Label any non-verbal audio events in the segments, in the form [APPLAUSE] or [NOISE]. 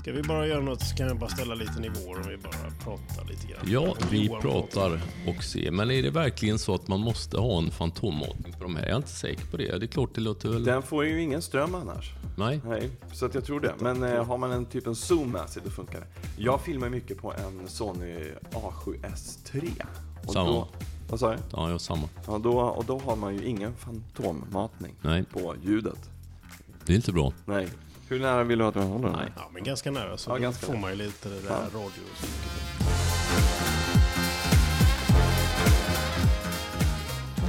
Ska vi bara göra något så kan jag bara ställa lite nivåer om vi bara pratar lite grann. Ja, vi Johan pratar och ser. Men är det verkligen så att man måste ha en fantommatning på de här? Jag är inte säker på det. Det är klart, det låter väl... Den får ju ingen ström annars. Nej. Nej, så att jag tror det. Men eh, har man en typ en zoom med sig, då funkar det. Jag filmar mycket på en Sony A7S3. Och Samma. Då, vad sa du? Ja, jag samma. Ja, då, och då har man ju ingen fantommatning Nej. på ljudet. Det är inte bra. Nej. Hur nära vill du att jag håller den? Nej. Ja, men ganska nära. Så Ja, då ganska får nära. man ju lite det där Ja. radio.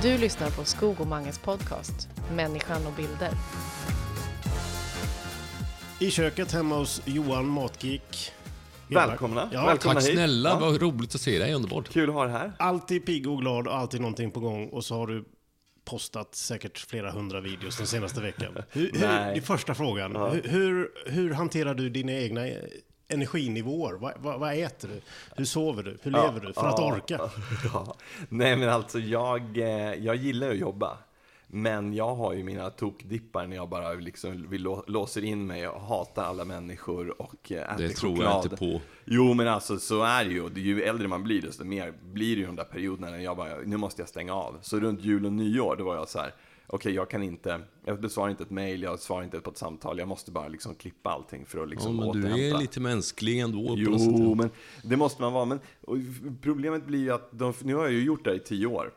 Du lyssnar på Skog och Manges podcast Människan och bilder. I köket hemma hos Johan Matgeek. Välkomna. Ja, Välkomna Tack hit. snälla, Ja. vad roligt att se dig. Underbart. Kul att ha det här. Alltid pigg och glad och alltid någonting på gång. Och så har du postat säkert flera hundra videos den senaste veckan. [LAUGHS] Hur, hur, det är första frågan. Hur, hur, hur hanterar du dina egna energinivåer? Vad, vad, vad äter du? Hur sover du? Hur lever du? För att Ja. orka? [LAUGHS] Ja. Nej men alltså jag, eh, jag gillar att jobba. Men jag har ju mina tokdippar när jag bara liksom vill lå- låser in mig och hatar alla människor och eh, äter Det tror choklad. jag inte på. Jo men alltså så är det ju. Ju äldre man blir desto mer blir det ju de där perioderna när jag bara, nu måste jag stänga av. Så runt jul och nyår då var jag så här. Okej, jag kan inte, jag besvarar inte ett mail, jag svarar inte på ett samtal, jag måste bara liksom klippa allting för att Ja, liksom men du återhämta. är lite mänsklig ändå. Jo, men det måste man vara. Men problemet blir ju att de, nu har jag ju gjort det här i tio år.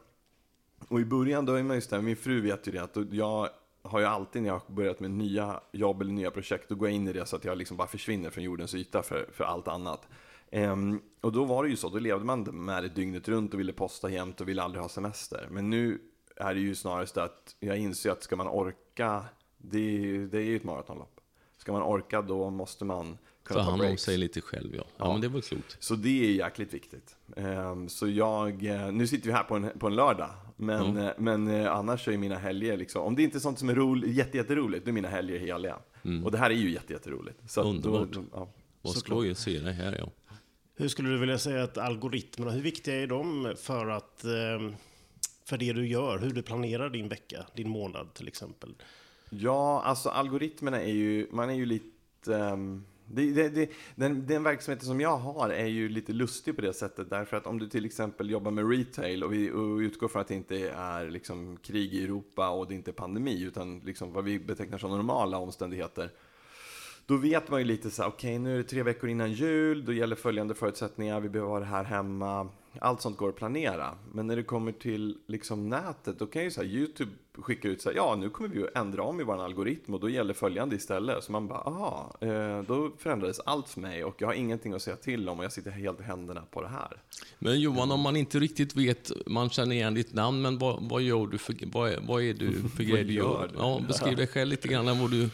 Och i början, då är man just där, min fru vet ju det, att jag har ju alltid när jag har börjat med nya jobb eller nya projekt, då går jag in i det så att jag liksom bara försvinner från jordens yta för, för allt annat. Ehm, och då var det ju så, då levde man med det dygnet runt och ville posta jämt och ville aldrig ha semester. Men nu är det ju snarare så att jag inser att ska man orka, det, är- det är ju ett maratonlopp. Ska man orka då måste man Ta kunna ta hand om breaks. sig lite själv, ja. Ja, Ja. men det var klokt. Så det är jäkligt viktigt. Ehm, Så jag, eh, nu sitter vi här på en, på en lördag, men, Mm. men eh, annars så är mina helger liksom, om det inte är sånt som är roligt, jätte, jätteroligt, då är mina helger heliga. Och det här är ju jätte, jätteroligt. Så Mm. Underbart. Då, ja. Vad skoj att se dig här, ja. Hur skulle du vilja säga att algoritmerna, hur viktiga är de för att eh, för det du gör, hur du planerar din vecka, din månad till exempel? Ja, alltså algoritmerna är ju, man är ju lite... ehm, det, det, det, den, den verksamheten som jag har är ju lite lustig på det sättet därför att om du till exempel jobbar med retail och vi och utgår från att det inte är liksom krig i Europa och det inte är pandemi utan liksom vad vi betecknar som normala omständigheter då vet man ju lite så här, okej nu är det tre veckor innan jul, då gäller följande förutsättningar, vi behöver ha det här hemma. Allt sånt går att planera. Men när det kommer till liksom nätet, då kan ju så här, YouTube skicka ut så här, ja nu kommer vi att ändra om i vår algoritm och då gäller följande istället. Så man bara, aha, eh, då förändrades allt för mig och jag har ingenting att säga till om och jag sitter helt i händerna på det här. Men Johan, om man inte riktigt vet, man känner igen ditt namn, men vad, vad gör du för, vad är, vad är du för [LAUGHS] grej du gör gör? du? Ja, beskriv dig själv lite grann, vad du...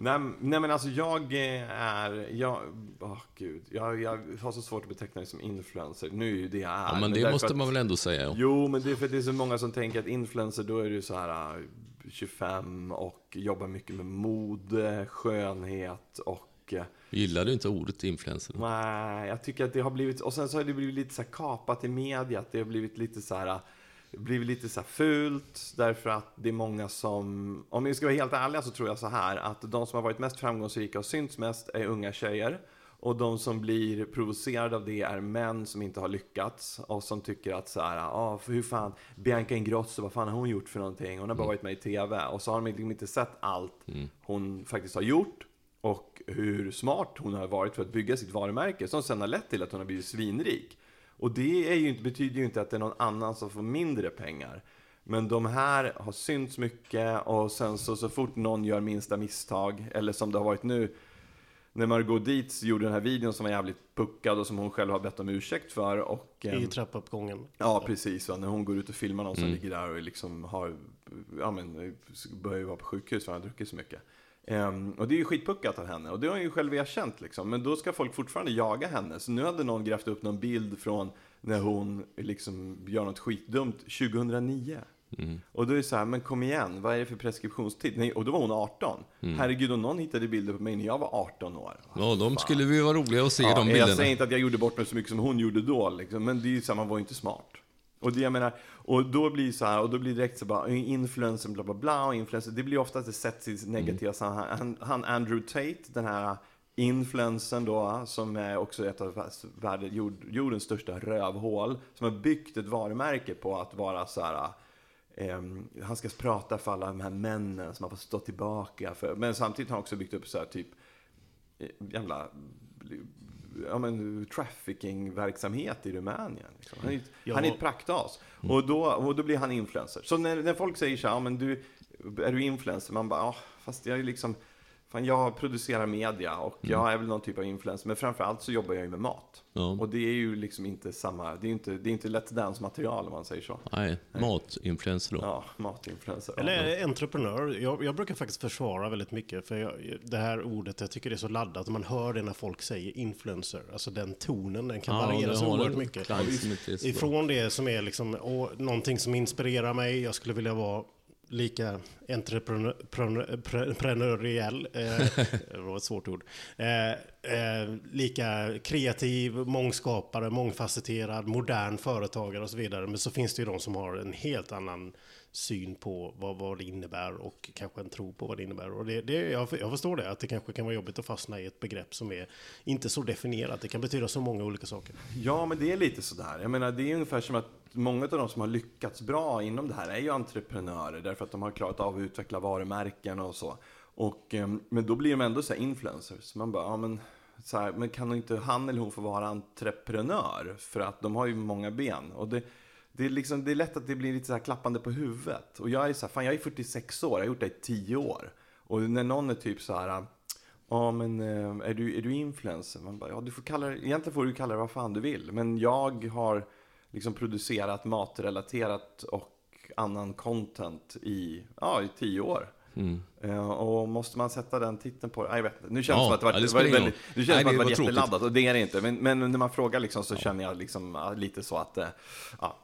Nej, nej men alltså jag eh, är, jag, åh gud, jag, jag har så svårt att beteckna mig som influencer. Nu är ju det jag är. Ja, men det därför måste att- man väl ändå säga? Jo, men det är för att det är så många som tänker att influencer, då är du så här äh, 25 och jobbar mycket med mode, skönhet och... Gillar du inte ordet influencer? Nej, jag tycker att det har blivit... Och sen så har det blivit lite så här kapat i media, att det har blivit lite så här... blivit lite så fult, därför att det är många som... Om vi ska vara helt ärliga så tror jag så här, att de som har varit mest framgångsrika och synts mest är unga tjejer. Och de som blir provocerade av det är män som inte har lyckats och som tycker att så här, ah, för hur fan, Bianca Ingrosso, vad fan har hon gjort för någonting? Hon har bara varit med i TV. Och så har de liksom inte sett allt hon faktiskt har gjort och hur smart hon har varit för att bygga sitt varumärke som sen har lett till att hon har blivit svinrik. Och det är ju inte, betyder ju inte att det är någon annan som får mindre pengar. Men de här har synts mycket och sen så, så fort någon gör minsta misstag, eller som det har varit nu, när Margot Dietz gjorde den här videon som var jävligt puckad och som hon själv har bett om ursäkt för. Och, I ehm, trappuppgången. Ja, precis. Va? När hon går ut och filmar någon som ligger där och liksom har, ja men, börjar ju vara på sjukhus för han har druckit så mycket. Ehm, och det är ju skitpuckat av henne och det har hon ju själv erkänt liksom. Men då ska folk fortfarande jaga henne. Så nu hade någon grävt upp någon bild från när hon liksom gör något skitdumt 2009. Och då är det så här, men kom igen, vad är det för preskriptionstid? Nej, och då var hon 18. Herregud, om någon hittade bilder på mig när jag var 18 år. Ja, de skulle vi vara roliga att se, de Ja, bilderna. jag säger inte att jag gjorde bort mig så mycket som hon gjorde då, liksom, men det är ju så här, man var ju inte smart. Och det jag menar, och då blir så här, och då blir det direkt så bara, influencer, bla bla bla, och influencer, det blir ofta att det sätts i negativa sammanhang. Han, han Andrew Tate, den här influensen då, som är också ett av världen, jord, jordens största rövhål, som har byggt ett varumärke på att vara så här, eh, han ska prata för alla de här männen som har fått stå tillbaka för, men samtidigt har han också byggt upp så här typ, eh, jävla ja, men, trafficking-verksamhet i Rumänien. Liksom. Han, är, Ja. han är ett praktas. Och, då, och då blir han influencer. Så när, när folk säger så här, ja, men du, är du influencer? Man bara, ja, fast jag är liksom, fan jag producerar media och jag är väl någon typ av influencer. Men framförallt så jobbar jag ju med mat. Ja. Och det är ju liksom inte samma, det är inte, det är inte Let's Dance-material om man säger så. Nej, matinfluencer då. Ja, matinfluencer. Eller det entreprenör? Jag, jag brukar faktiskt försvara väldigt mycket, för jag, det här ordet, jag tycker det är så laddat, man hör det när folk säger influencer. Alltså den tonen, den kan variera det så oerhört mycket. Ifrån det som är liksom, åh, någonting som inspirerar mig, jag skulle vilja vara lika entreprenöriell, eh, [LAUGHS] det var ett svårt ord, eh, eh, lika kreativ, mångskapare, mångfacetterad, modern företagare och så vidare. Men så finns det ju de som har en helt annan syn på vad, vad det innebär och kanske en tro på vad det innebär. Och det, det, jag, jag förstår det, att det kanske kan vara jobbigt att fastna i ett begrepp som är inte så definierat. Det kan betyda så många olika saker. Ja, men det är lite sådär. Jag menar, det är ungefär som att många av de som har lyckats bra inom det här är ju entreprenörer därför att de har klarat av och utveckla varumärken och så. Och, ehm, men då blir de ändå så här influencers. Man bara, ja men, så här, men kan inte han eller hon få vara entreprenör? För att de har ju många ben. Och det, det, är liksom, det är lätt att det blir lite så här klappande på huvudet. Och jag är så här, fan jag är 46 år, jag har gjort det i 10 år. Och när någon är typ så här, Ja, men ehm, är du, är du influencer? Man bara, ja, du får kalla det, egentligen får du kalla det vad fan du vill. Men jag har liksom producerat matrelaterat och annan content i, ja, i tio år. Mm. Eh, och måste man sätta den titeln på det? Jag vet inte. Nu känns det Ja, som att det var, ja, det var väldigt, nu känns Nej, det var jätteladdat och det är det inte. Men, men när man frågar liksom så känner jag liksom ja, lite så att, eh, ja.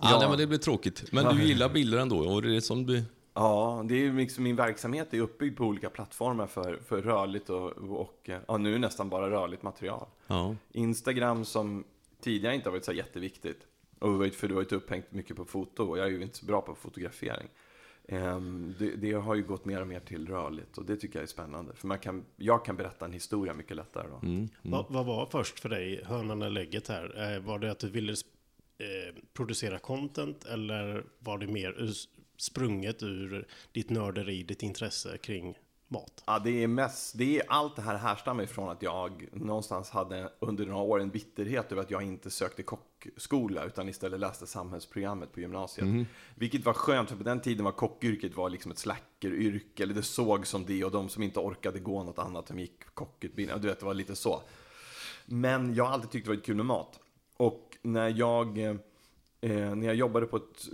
Ja, Ja. Nej, men det blir tråkigt. Men du [LAUGHS] gillar bilder ändå, och det är som du... Ja, det är liksom min verksamhet är uppbyggd på olika plattformar för, för rörligt och, och ja, nu nästan bara rörligt material. Ja. Instagram som tidigare inte har varit så jätteviktigt. Och för du har ju upphängt mycket på foto och jag är ju inte så bra på fotografering. Ehm, det, det har ju gått mer och mer till rörligt och det tycker jag är spännande. För man kan, jag kan berätta en historia mycket lättare då. Mm. Vad, vad var först för dig, hönan eller lägget här? Eh, var det att du ville eh, producera content eller var det mer sprunget ur ditt nörderi, ditt intresse kring mat? Ja, det är mest, det är allt det här härstammar ifrån att jag någonstans hade under några år en bitterhet över att jag inte sökte kockskola utan istället läste samhällsprogrammet på gymnasiet. Vilket var skönt, för på den tiden var kockyrket var liksom ett slackeryrke, eller det såg som det och de som inte orkade gå något annat, de gick kockutbildning, du vet, det var lite så. Men jag har alltid tyckt det varit kul med mat. Och när jag, eh, när jag jobbade på ett,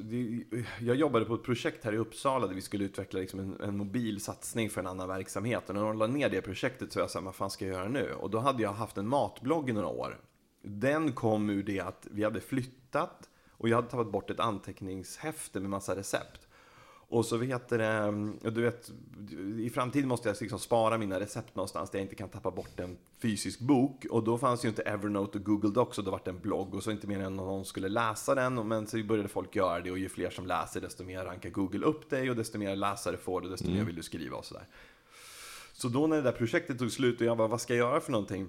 jag jobbade på ett projekt här i Uppsala där vi skulle utveckla liksom en, en mobil satsning för en annan verksamhet. Och när de la ner det projektet så var jag så här, vad fan ska jag göra nu? Och då hade jag haft en matblogg i några år. Den kom ur det att vi hade flyttat och jag hade tagit bort ett anteckningshäfte med massa recept. Och så heter det, du vet, i framtiden måste jag liksom spara mina recept någonstans där jag inte kan tappa bort en fysisk bok. Och då fanns ju inte Evernote och Google Docs och då var det en blogg och så inte mer än någon skulle läsa den. Men så började folk göra det och ju fler som läser desto mer rankar Google upp dig och desto mer läsare får du desto mer vill du skriva och sådär. Så då när det där projektet tog slut och jag bara, vad ska jag göra för någonting?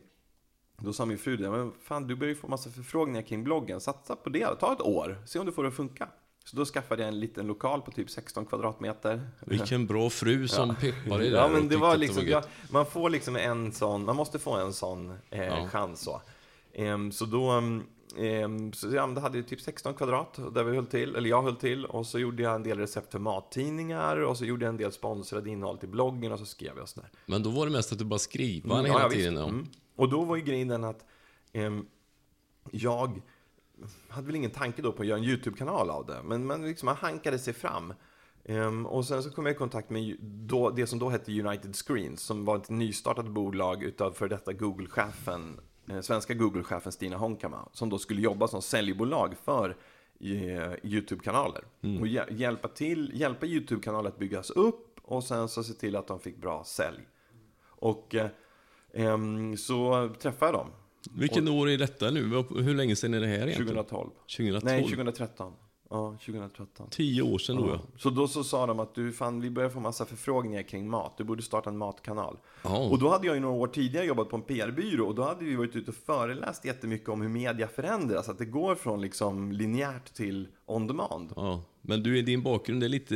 Då sa min fru det, men fan du börjar ju få massa förfrågningar kring bloggen, satsa på det, ta ett år, se om du får det att funka. Så då skaffade jag en liten lokal på typ 16 kvadratmeter. Vilken bra fru [LAUGHS] som peppar dig där Ja och men det var liksom, var ja, gött. man får liksom en sån, man måste få en sån eh, Ja. chans så. Ehm, så då, ehm, så ja, det hade ju typ 16 kvadrat där vi höll till, eller jag höll till. Och så gjorde jag en del recept för mattidningar och så gjorde jag en del sponsrade innehåll till bloggen och så skrev jag sådär. Men då var det mest att du bara skriva Mm, hela ja, tiden. Ja. Mm. Och då var ju grejen den att ehm, jag hade väl ingen tanke då på att göra en YouTube-kanal av det. Men man, liksom, man hankade sig fram. Ehm, och sen så kom jag i kontakt med då, det som då hette United Screens, som var ett nystartat bolag utav för detta Google-chefen, eh, svenska Google-chefen Stina Honkama, som då skulle jobba som säljbolag för eh, YouTube-kanaler. Och hjä- hjälpa, till, hjälpa YouTube-kanaler att byggas upp och sen så se till att de fick bra sälj. Och eh, ehm, så träffade jag dem Vilken år är detta nu? Hur länge sedan är det här egentligen? 2012. 2012? Nej, 2013. Ja, 2013. Tio år sedan då ja. Så då så sa de att du, fan, vi börjar få massa förfrågningar kring mat. Du borde starta en matkanal. Ja. Och då hade jag ju några år tidigare jobbat på en PR-byrå och då hade vi varit ute och föreläst jättemycket om hur media förändras. Att det går från liksom linjärt till on demand. Ja, men du, din bakgrund är lite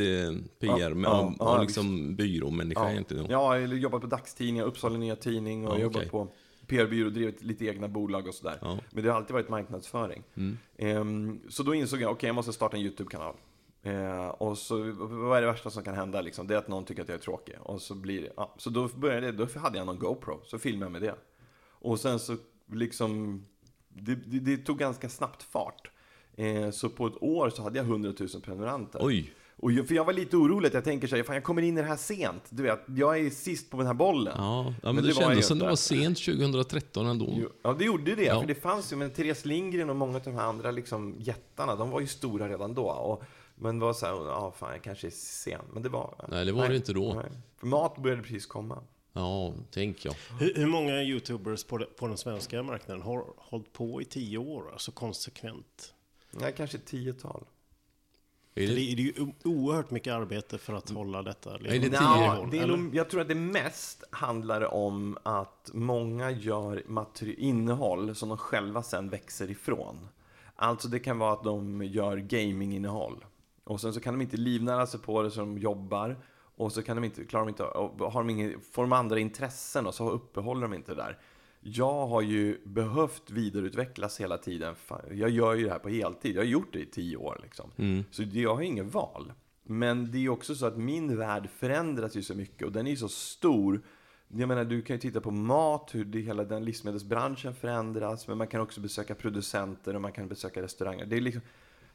PR, Ja, med ja, ja, liksom byråmänniska Ja, egentligen. ja jag har jobbat på dagstidningar, Uppsala Nya Tidning och Ja, jobbat på PR-byrå drivit lite egna bolag och sådär. Ja. Men det har alltid varit marknadsföring. Mm. Ehm, så då insåg jag, okej jag måste starta en YouTube-kanal. Eh, och så, vad är det värsta som kan hända liksom? Det är att någon tycker att jag är tråkig. Och så blir det, ja. Så då började det, då hade jag någon GoPro, så filmade jag med det. Och sen så liksom, det, det, det tog ganska snabbt fart. Eh, så på ett år så hade jag 100 000 prenumeranter. Oj, Och jag, för jag var lite orolig att jag tänker så här, fan jag kommer in i det här sent. Du vet, jag är sist på den här bollen. ja, ja men, Men det, det var kändes som det var sent 2013 ändå. Jo, Ja, det gjorde det. Ja. För det fanns ju, men Therese Lindgren och många av de här andra liksom, jättarna, de var ju stora redan då. Och, men det var så här, ja fan jag kanske är sen. Men det var... Nej, det var det inte då. Nej. För mat började precis komma. Ja, tänk ja. Hur, hur många YouTubers på, på den svenska marknaden har hållit på i tio år, alltså konsekvent? Nej, kanske ett tiotal. Är Det, det, är ju oerhört mycket arbete för att hålla detta. Är det liksom, Ja, nivån, det är jag tror att det mest handlar om att många gör innehåll som de själva sen växer ifrån. Alltså det kan vara att de gör gaminginnehåll. Och sen så kan de inte livnära sig på det så de jobbar. Och så kan de inte, klarar de inte, har de ingen, får de andra intressen och så uppehåller de inte det där. Jag har ju behövt vidareutvecklas hela tiden. Jag gör ju det här på heltid. Jag har gjort det i tio år liksom. Mm. Så jag har inget val. Men det är ju också så att min värld förändras ju så mycket och den är ju så stor. Jag menar, du kan ju titta på mat, hur det, hela den livsmedelsbranschen förändras. Men man kan också besöka producenter och man kan besöka restauranger. Det, liksom,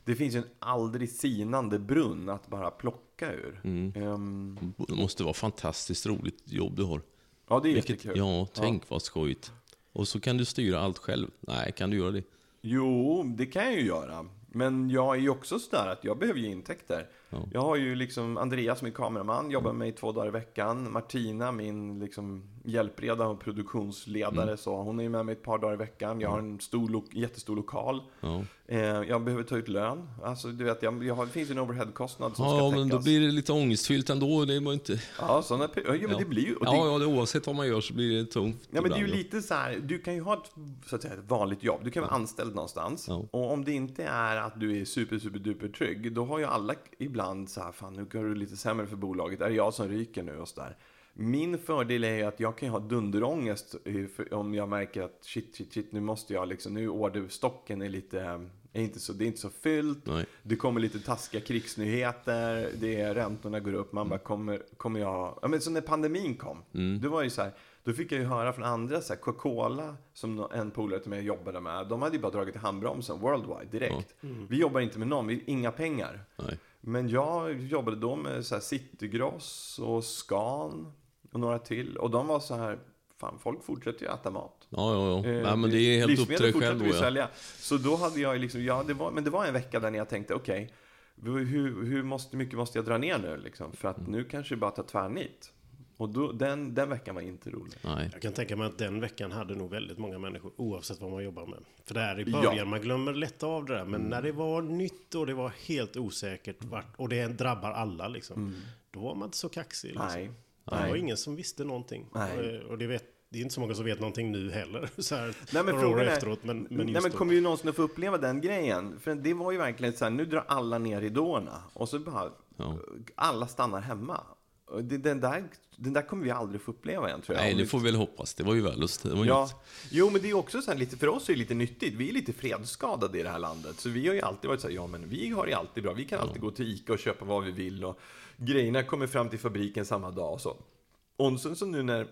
det finns ju en aldrig sinande brunn att bara plocka ur. Mm. Ehm, det måste vara fantastiskt roligt jobb du har. Ja, det är Vilket, jättekul. ja, tänk vad skojigt. Och så kan du styra allt själv. Nej, kan du göra det? Jo, det kan jag ju göra. Men jag är ju också sådär att jag behöver ju intäkter. Ja. Jag har ju liksom Andreas, min kameraman, jobbar med mig två dagar i veckan. Martina, min liksom hjälpreda och produktionsledare, så hon är ju med mig ett par dagar i veckan. Jag har en stor, lo- jättestor lokal. Ja, Eh, jag behöver ta ut lön. Alltså, du vet, jag, jag har, det finns ju en overheadkostnad som ska ja täckas. men då blir det lite ångestfyllt ändå. Det var inte... Ja, såna, pe- ja, men Ja. det blir ju... det, Ja, ja, det, oavsett vad man gör så blir det tungt. Ja, men det är ju lite så här, du kan ju ha ett, så att säga, ett vanligt jobb. Du kan vara anställd någonstans. Ja. Och om det inte är att du är super, super duper trygg, då har ju alla ibland så här, fan nu går det lite sämre för bolaget. Är det jag som ryker nu och så där. Min fördel är ju att jag kan ju ha dunderångest om jag märker att shit, shit, shit, nu måste jag liksom, nu orderstocken är lite, är inte så, det är inte så fyllt. Nej. Det kommer lite taskiga krigsnyheter, det är, räntorna går upp, man bara kommer, kommer jag... Ja men så när pandemin kom, Mm. det var ju så här, då fick jag ju höra från andra så här, Coca-Cola, som en polare till mig jobbade med, de hade ju bara dragit i handbromsen worldwide direkt. Vi jobbar inte med någon, vi inga pengar. Nej. Men jag jobbade då med så här Citygross och Scan och några till. Och de var så här, fan folk fortsätter ju äta mat. Ja, ja, ja. Eh, Nej, men det är helt upp till dig själv då. Ja. sälja. Så då hade jag liksom, ja, det var, men det var en vecka där jag tänkte, okej, hur, hur måste, mycket måste jag dra ner nu liksom? För Mm. att nu kanske det bara tar tvärnit. Och då, den, den veckan var inte rolig. Nej. Jag kan tänka mig att den veckan hade nog väldigt många människor oavsett vad man jobbar med. För där i Ja. början, man glömmer lätt av det där. Men när det var nytt och det var helt osäkert vart, och det drabbar alla liksom. Då var man inte så kaxig. Liksom. Nej. Det var Nej. ingen som visste någonting. Nej. Och, och det, vet, det är inte så många som vet någonting nu heller. [LAUGHS] Så här, Nej men några år frågan är, efteråt. Men, men nej, men då. kommer ju någonsin att få uppleva den grejen? För det var ju verkligen så här, nu drar alla ner ridåerna. Och så bara, Ja. alla stannar hemma. Den, där, den där kommer vi aldrig få uppleva igen tror jag. Nej, det får vi väl hoppas. Det var ju var Ja, inget. jo men det är också så här lite, för oss är det lite nyttigt. Vi är lite fredsskadade i det här landet. Så vi har ju alltid varit så här, ja men vi har det alltid bra. Vi kan alltid gå till Ica och köpa vad vi vill och grejerna kommer fram till fabriken samma dag och så. Och sen så nu när,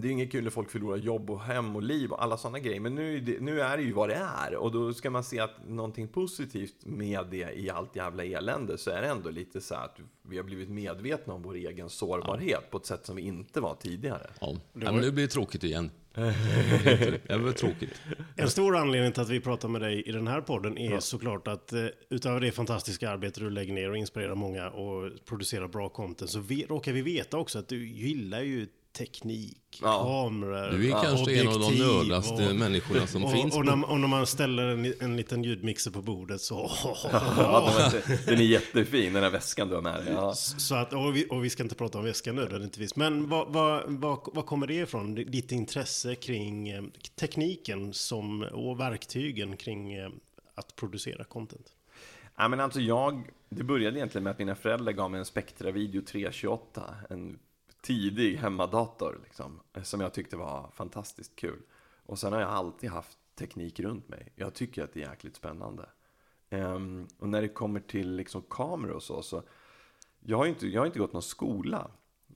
det är inget kul när folk förlorar jobb och hem och liv och alla sådana grejer. Men nu, är det, nu är det ju vad det är. Och då ska man se att någonting positivt med det i allt jävla elände så är det ändå lite så här att vi har blivit medvetna om vår egen sårbarhet på ett sätt som vi inte var tidigare. Ja. Men nu blir det tråkigt igen. [LAUGHS] det var tråkigt. En stor anledning till att vi pratar med dig i den här podden är såklart att eh, utöver det fantastiska arbete du lägger ner och inspirerar många och producerar bra content så vi, råkar vi veta också att du gillar ju teknik, Ja. kameror, Du är kanske en av de nördaste människorna som och, finns Och på- när, och när man ställer en, en liten ljudmixer på bordet så... [LAUGHS] Ja, den, är, den är jättefin, den här väskan du har med dig. Ja. Så att, och, vi, och vi ska inte prata om väskan nödvändigtvis. Men vad, vad, vad, vad kommer det ifrån? Ditt intresse kring eh, tekniken som, och verktygen kring eh, att producera content? Ja, men alltså jag, det började egentligen med att mina föräldrar gav mig en Spectra Video 328, en tidig hemmadator liksom, eh, som jag tyckte var fantastiskt kul. Och sen har jag alltid haft teknik runt mig. Jag tycker att det är jäkligt spännande. Um, och när det kommer till liksom kameror och så, så jag har ju inte, jag har inte gått någon skola.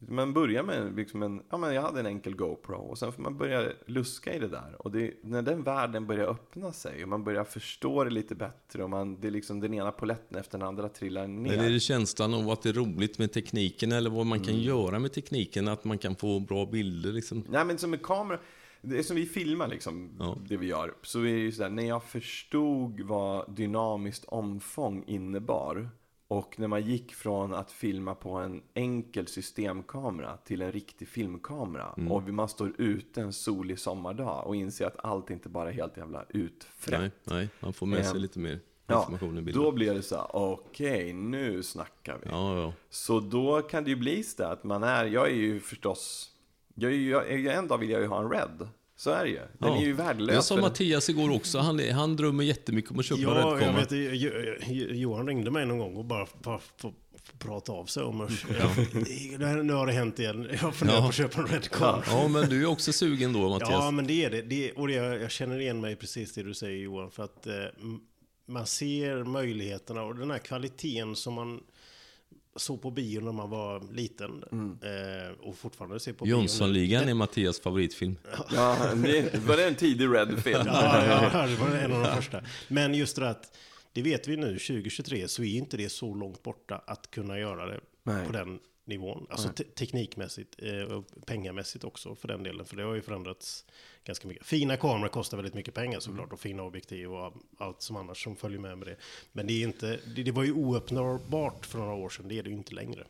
Man börjar med liksom en, ja men jag hade en enkel GoPro och sen får man börja luska i det där. Och det, när den världen börjar öppna sig och man börjar förstå det lite bättre och man, det är liksom den ena poletten efter den andra trillar ner. Eller är det känslan av att det är roligt med tekniken eller vad man kan Mm. göra med tekniken? Att man kan få bra bilder liksom? Nej men som med kamera, det är som vi filmar liksom, Ja. det vi gör. Så är det ju sådär, när jag förstod vad dynamiskt omfång innebar och när man gick från att filma på en enkel systemkamera till en riktig filmkamera och man står ute en solig sommardag och inser att allt inte bara är helt jävla utfrätt. Nej, nej, man får med sig Ehm, lite mer Ja, information i bilden. då blir det så här, okej, nu snackar vi. Ja, ja. Så då kan det ju bli så att man är, jag är ju förstås, jag är ju, jag, en dag vill jag ju ha en Red. Så är det ju. Den Ja. är ju värdelös. Jag sa Mattias igår också, han, han drömmer jättemycket om att köpa en Ja, jag vet, Jo- Johan ringde mig någon gång och bara prata av sig om att ja. nu har det hänt igen. Jag funderar Ja. på att köpa en Red Car. Ja, men du är också sugen då Mattias. Ja, men det är det. det är, och det, jag känner igen mig precis det du säger Johan. För att eh, man ser möjligheterna och den här kvaliteten som man såg på bio när man var liten. Eh, och fortfarande ser på. Jönssonligan är Mattias favoritfilm. Ja, det, var det en tidig Red-film? Ja, ja, det var en av de första. Men just det att, det vet vi nu, 2023, så är inte det så långt borta att kunna göra det Nej. på den nivån. Alltså te teknikmässigt eh, och pengamässigt också för den delen. För det har ju förändrats ganska mycket. Fina kameror kostar väldigt mycket pengar såklart och fina objektiv och allt som annars som följer med med det. Men det är inte, det, det var ju oöppnbart för några år sedan, det är det ju inte längre.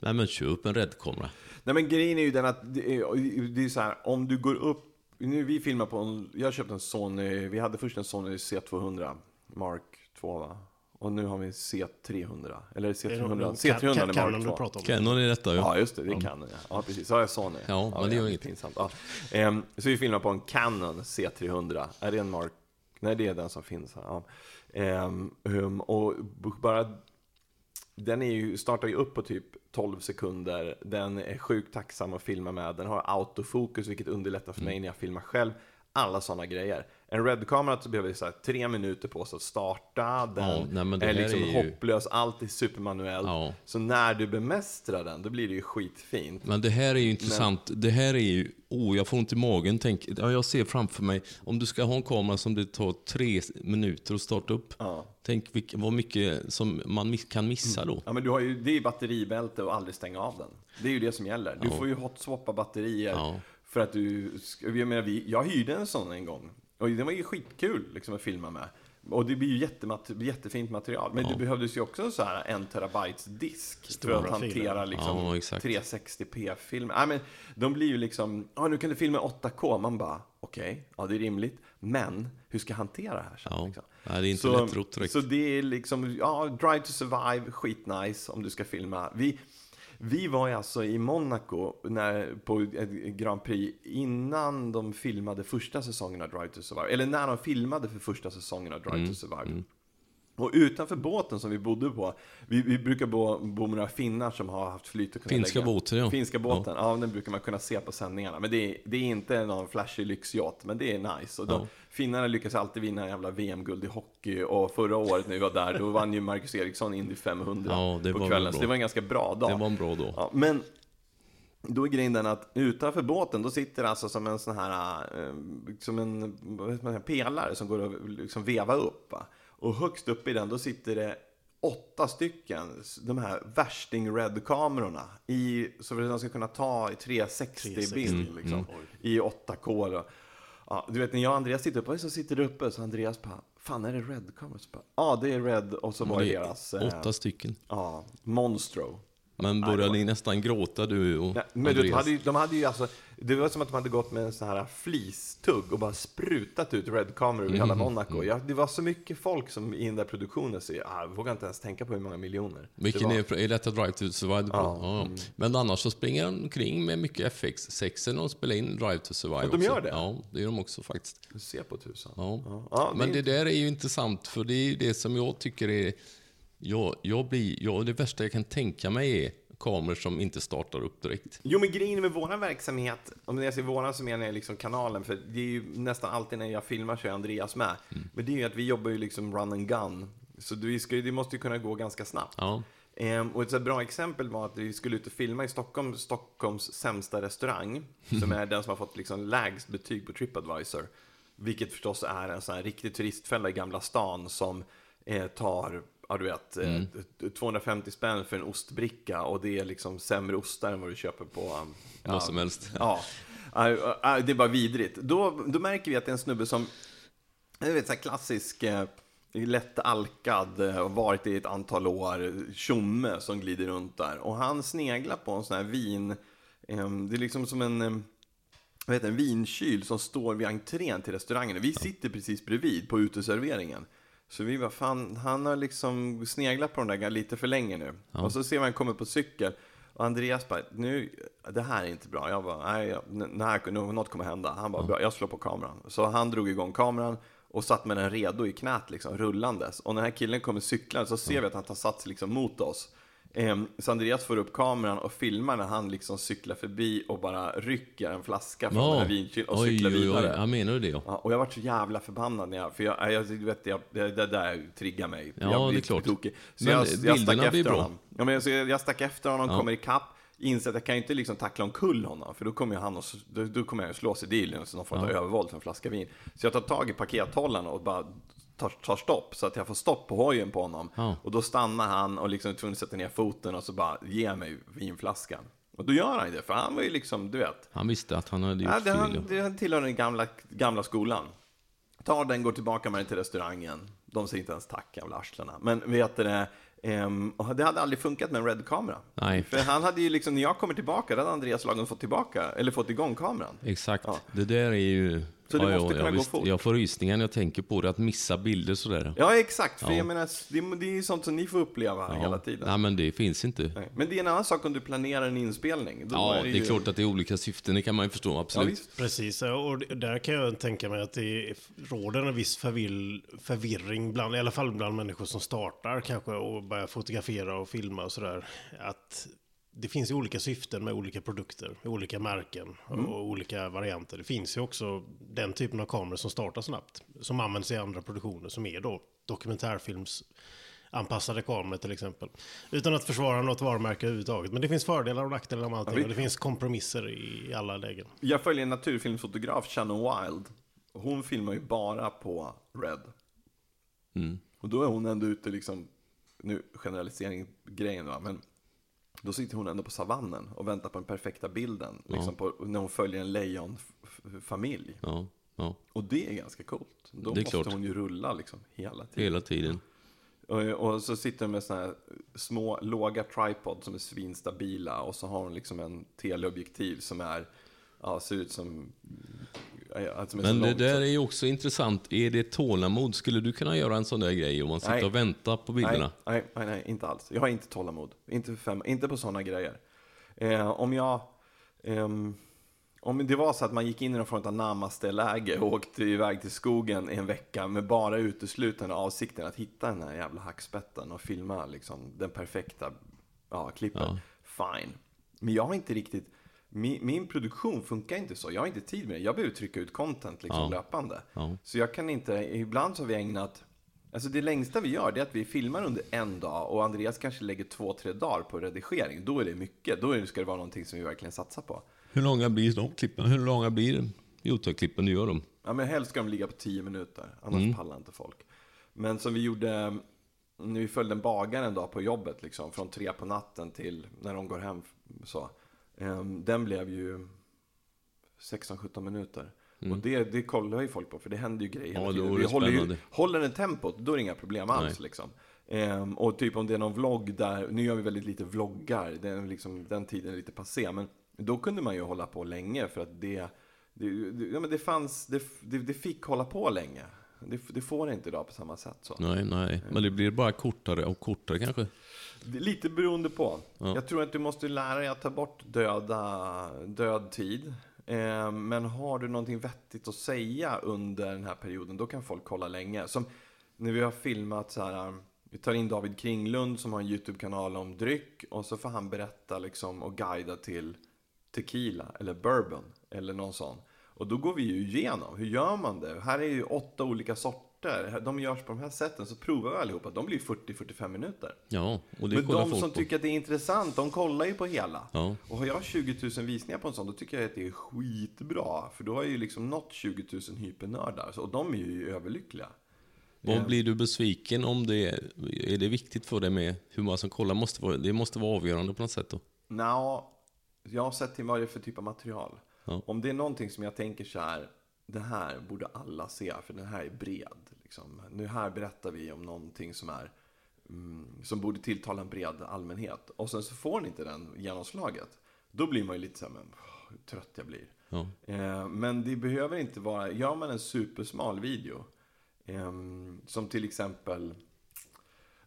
Nej men köp en räddkamera. Nej men grejen är ju den att det är, det är så här, om du går upp, nu vi filmar på en, jag köpte en Sony, vi hade först en Sony C200 Mark 2 va? Och nu har vi C300, eller C300, C300 är Canon Mark du 2. pratar om. Canon är detta ju. Ja, just det, det kan jag. Ja, precis. Så har jag Sony. Ja, men det gör är inget. Pinsamt. Ja. Ehm, så vi filmar på en Canon C300. Är det en Mark? Nej, det är den som finns här. Ja. Ehm, och bara den är ju, startar ju upp på typ 12 sekunder. Den är sjukt tacksam att filma med. Den har autofokus, vilket underlättar för mig Mm. när jag filmar själv. Alla sådana grejer. En Red-kamera så behöver så här, tre minuter på sig att starta. Den Ja, nej, men det är liksom är ju- hopplös, allt är supermanuellt. Ja. Så när du bemästrar den, då blir det ju skitfint. Men det här är ju intressant. Det här är ju, oh jag får ont i magen. Tänk, ja, jag ser framför mig, om du ska ha en kamera som det tar tre minuter att starta upp. Ja. Tänk vilk, vad mycket som man miss, kan missa då. Ja men du har ju, det är batteribälte och aldrig stänga av den. Det är ju det som gäller. Du får ju hot-swappa batterier. Ja. För att du, jag menar, vi, jag hyrde en sån en gång. Och det var ju skitkul liksom att filma med. Och det blir ju jättemat- jättefint material. Men det behövdes ju också så här en terabytes disk. för Stora att hantera liksom Ja, exakt. 360p-film. Nej men de blir ju liksom, ja nu kan du filma 8K. Man bara, okej, ja det är rimligt. Men hur ska jag hantera det här sen? Ja. Liksom? Nej, det är inte så, lättrott direkt. Så det är liksom, ja, Drive to Survive, skitnice om du ska filma. Vi, vi var ju alltså i Monaco när, på ett Grand Prix innan de filmade första säsongen av Drive to Survive. Eller när de filmade för första säsongen av Drive Mm, to Survive. Och utanför båten som vi bodde på, vi, vi brukar bo, bo med några finnar som har haft flyt och kunnat Finska lägga. båten, ja. Finska båten, ja. den brukar man kunna se på sändningarna. Men det är, det är inte någon flashig lyxyacht, men det är nice. Och de, Ja. Finnarna lyckas alltid vinna en jävla VM-guld i hockey. Och förra året när vi var där, då vann ju Marcus Eriksson Indy 500 Ja, på kvällen. Så det var en ganska bra dag. Det var en bra dag. Ja, men då är grejen den att utanför båten, då sitter det alltså som en sån här, eh, som en vad vet man, pelare som går att liksom veva upp. Va? Och högst upp i den, då sitter det åtta stycken, de här värsting red-kamerorna. I, så att de ska kunna ta i 360, 360, bild liksom, i 8K. Då. Ja, du vet när jag och Andreas sitter uppe, så sitter det uppe, så Andreas bara, fan är det red-kameror? Ja, det är red, och så var det deras... eh, åtta stycken. Ja, Monstro. Men det började ni nästan gråta du och Nej, men du, de, Andreas? hade ju, de hade ju alltså, det var som att de hade gått med en sån här flistugg och bara sprutat ut Red-kameror över hela Mm. Monaco. Ja, det var så mycket folk som i den där produktionen, så jag ah, vågar inte ens tänka på hur många miljoner. Vilken det var. är, detta Drive to Survive? Ja, Ja, mm. Men annars så springer han omkring med mycket FX6 och spelar in Drive to Survive Ja, de också. gör det? Ja, det gör de också faktiskt. Se på tusan. Ja. Ja, Men det är- där är ju intressant, för det är ju det som jag tycker är... Jag, jag blir, jag, det värsta jag kan tänka mig är kameror som inte startar upp direkt. Jo, men grejen med våran verksamhet, om jag säger våran så menar jag liksom kanalen, för det är ju nästan alltid när jag filmar så är Andreas med. Mm. Men det är ju att vi jobbar ju liksom run and gun. Så det, ska, ju- det måste ju kunna gå ganska snabbt. Ja, Ehm, och ett bra exempel var att vi skulle ut och filma i Stockholm, Stockholms sämsta restaurang, [LAUGHS] som är den som har fått liksom lägst betyg på Tripadvisor. Vilket förstås är en sån här riktig turistfälla i Gamla stan som eh, tar, ja du vet, eh, 250 spänn för en ostbricka och det är liksom sämre ostar än vad du köper på... um, vad som helst. [LAUGHS] Ja, Ja, ja, det är bara vidrigt. Då, då märker vi att det är en snubbe som, jag vet, så här klassisk, eh, lätt alkad, eh, har varit i ett antal år, tjomme som glider runt där. Och han sneglar på en sån här vin, eh, det är liksom som en, eh, vad heter en vinkyl som står vid entrén till restaurangen. Vi sitter precis bredvid på uteserveringen. Så vi bara, fan, han har liksom sneglat på den där lite för länge nu. Och så ser vi han kommer på cykel. Och Andreas bara, nu, det här är inte bra. Jag bara, nej, nej något kommer hända. Han bara, bra, jag slår på kameran. Så han drog igång kameran och satt med den redo i knät, liksom, rullandes. Och när den här killen kommer cyklande så ser vi att han tar sats liksom mot oss. Ehm, Så Andreas får upp kameran och filmar när han liksom cyklar förbi och bara rycker en flaska från den här vinkylen och oj, cyklar vidare. oj. Ja, menar du det? Ja. Ja, och jag varit så jävla förbannad när jag, för jag, jag, vet, jag, det, det där triggar mig. Ja, jag det är klart. tokig. Så Men jag, jag stack efter blir bra. honom. Ja, men så jag, jag stack efter honom, Ja. kommer ikapp, inser att jag kan ju inte liksom tackla omkull honom, för då kommer ju han och, då, då kommer jag ju slå sig dealen, så någon form av övervåld för en flaska vin. Så jag tar tag i pakethållaren och bara tar, tar stopp, så att jag får stopp på hojen på honom. Ja. Och då stannar han och liksom tvungen sätta ner foten och så bara ge mig vinflaskan. Och då gör han det, för han var ju liksom, du vet, Han visste att han hade gjort Ja, det, fel. han, det han tillhör den gamla, gamla skolan. Tar den, går tillbaka med den till restaurangen. De säger inte ens tack, jävla arslena. Men vet du det, och det hade aldrig funkat med en red-kamera. Nej. För han hade ju liksom, när jag kommer tillbaka, då hade Andreas Lagen fått tillbaka, eller fått igång kameran. Exakt. Ja. Det där är ju... Så det måste kunna gå visst. fort. Jag får rysningar när jag tänker på det, att missa bilder sådär. Ja, exakt. För Ja. jag menar, det, det är ju sånt som ni får uppleva hela tiden. Nej, men det finns inte. Nej. Men det är en annan sak om du planerar en inspelning. Då Ja, är det det är klart att det är olika syften, det kan man ju förstå, Ja, absolut. Precis, och där kan jag tänka mig att det råder en viss förvill, förvirring, bland, i alla fall bland människor som startar kanske och börjar fotografera och filma och sådär. Att det finns ju olika syften med olika produkter, med olika märken och olika varianter. Det finns ju också den typen av kameror som startar snabbt, som används i andra produktioner, som är då dokumentärfilms anpassade kameror till exempel. Utan att försvara något varumärke överhuvudtaget. Men det finns fördelar och nackdelar med allting. Ja, och det finns kompromisser i alla lägen. Jag följer en naturfilmfotograf, Shannon Wild. Hon filmar ju bara på Red. Mm. Och då är hon ändå ute liksom, nu generalisering grejen va, men då sitter hon ändå på savannen och väntar på den perfekta bilden. Liksom på, när hon följer en lejonfamilj. Ja, ja, Och det är ganska coolt. Då måste klart. hon ju rulla liksom hela tiden. hela tiden. Och, och så sitter hon med såna här små, låga tripod som är svinstabila. Och så har hon liksom en teleobjektiv som är, ja, ser ut som... ja, som är så Men det långt där så- är ju också intressant. Är det tålamod? Skulle du kunna göra en sån där grej om man sitter Nej. och väntar på bilderna? Nej, nej, nej, inte alls. Jag har inte tålamod. Inte, för fem, inte på sådana grejer. Eh, om jag... ehm, om det var så att man gick in i någon form av namaste-läge och åkte iväg till skogen i en vecka med bara uteslutande avsikten att hitta den här jävla hackspetten och filma liksom den perfekta ja, klippen. Ja. Fine. Men jag har inte riktigt... Min, min produktion funkar inte så. Jag har inte tid med det. Jag behöver trycka ut content liksom Ja. löpande. Ja. Så jag kan inte... Ibland så har vi ägnat... Alltså det längsta vi gör det är att vi filmar under en dag och Andreas kanske lägger två, tre dagar på redigering. Då är det mycket. Då ska det vara någonting som vi verkligen satsar på. Hur långa blir de klippen? Hur långa blir Youtube-klippen du gör dem? Ja, men helst ska de ligga på 10 minuter, annars pallar inte folk. Men som vi gjorde när vi följde en bagare en dag på jobbet, liksom, från tre på natten till när de går hem. Så. Ehm, den blev ju 16-17 minuter. Och det, det kollar ju folk på, för det händer ju grejer hela Ja, då tiden. Vi håller, ju, håller den tempot, då är det inga problem alls. Liksom. Ehm, och typ om det är någon vlogg där, nu gör vi väldigt lite vloggar, den, liksom, den tiden är lite passé. Men då kunde man ju hålla på länge för att det, det, det, ja, men det fanns, det, det, det fick hålla på länge. Det, det får det inte idag på samma sätt. Så. Nej, nej. Men det blir bara kortare och kortare kanske. Lite beroende på. Ja. Jag tror att du måste lära dig att ta bort döda, död tid. Eh, men har du någonting vettigt att säga under den här perioden, då kan folk kolla länge. Som när vi har filmat så här, vi tar in David Kringlund som har en YouTube-kanal om dryck och så får han berätta liksom och guida till tequila eller bourbon eller någon sån. Och då går vi ju igenom, hur gör man det? Här är ju åtta olika sorter, de görs på de här sätten, så provar vi allihopa. De blir 40-45 minuter. Ja, och det Men de som på. tycker att det är intressant, de kollar ju på hela. Ja. Och har jag 20 000 visningar på en sån, då tycker jag att det är skitbra. För då har jag ju liksom nått 20 000 hypernördar. Och de är ju överlyckliga. Vad blir du besviken om det är, är det viktigt för dig med hur många som kollar? Måste vara, det måste vara avgörande på något sätt då? Nå, jag har sett till vad det är för typ av material. Ja. Om det är någonting som jag tänker så här, det här borde alla se, för den här är bred. Liksom. Nu här berättar vi om någonting som är mm, som borde tilltala en bred allmänhet. Och sen så får ni inte den genomslaget. Då blir man ju lite så här, men åh, hur trött jag blir. Ja. Eh, men det behöver inte vara, gör man en supersmal video, ehm, som till exempel,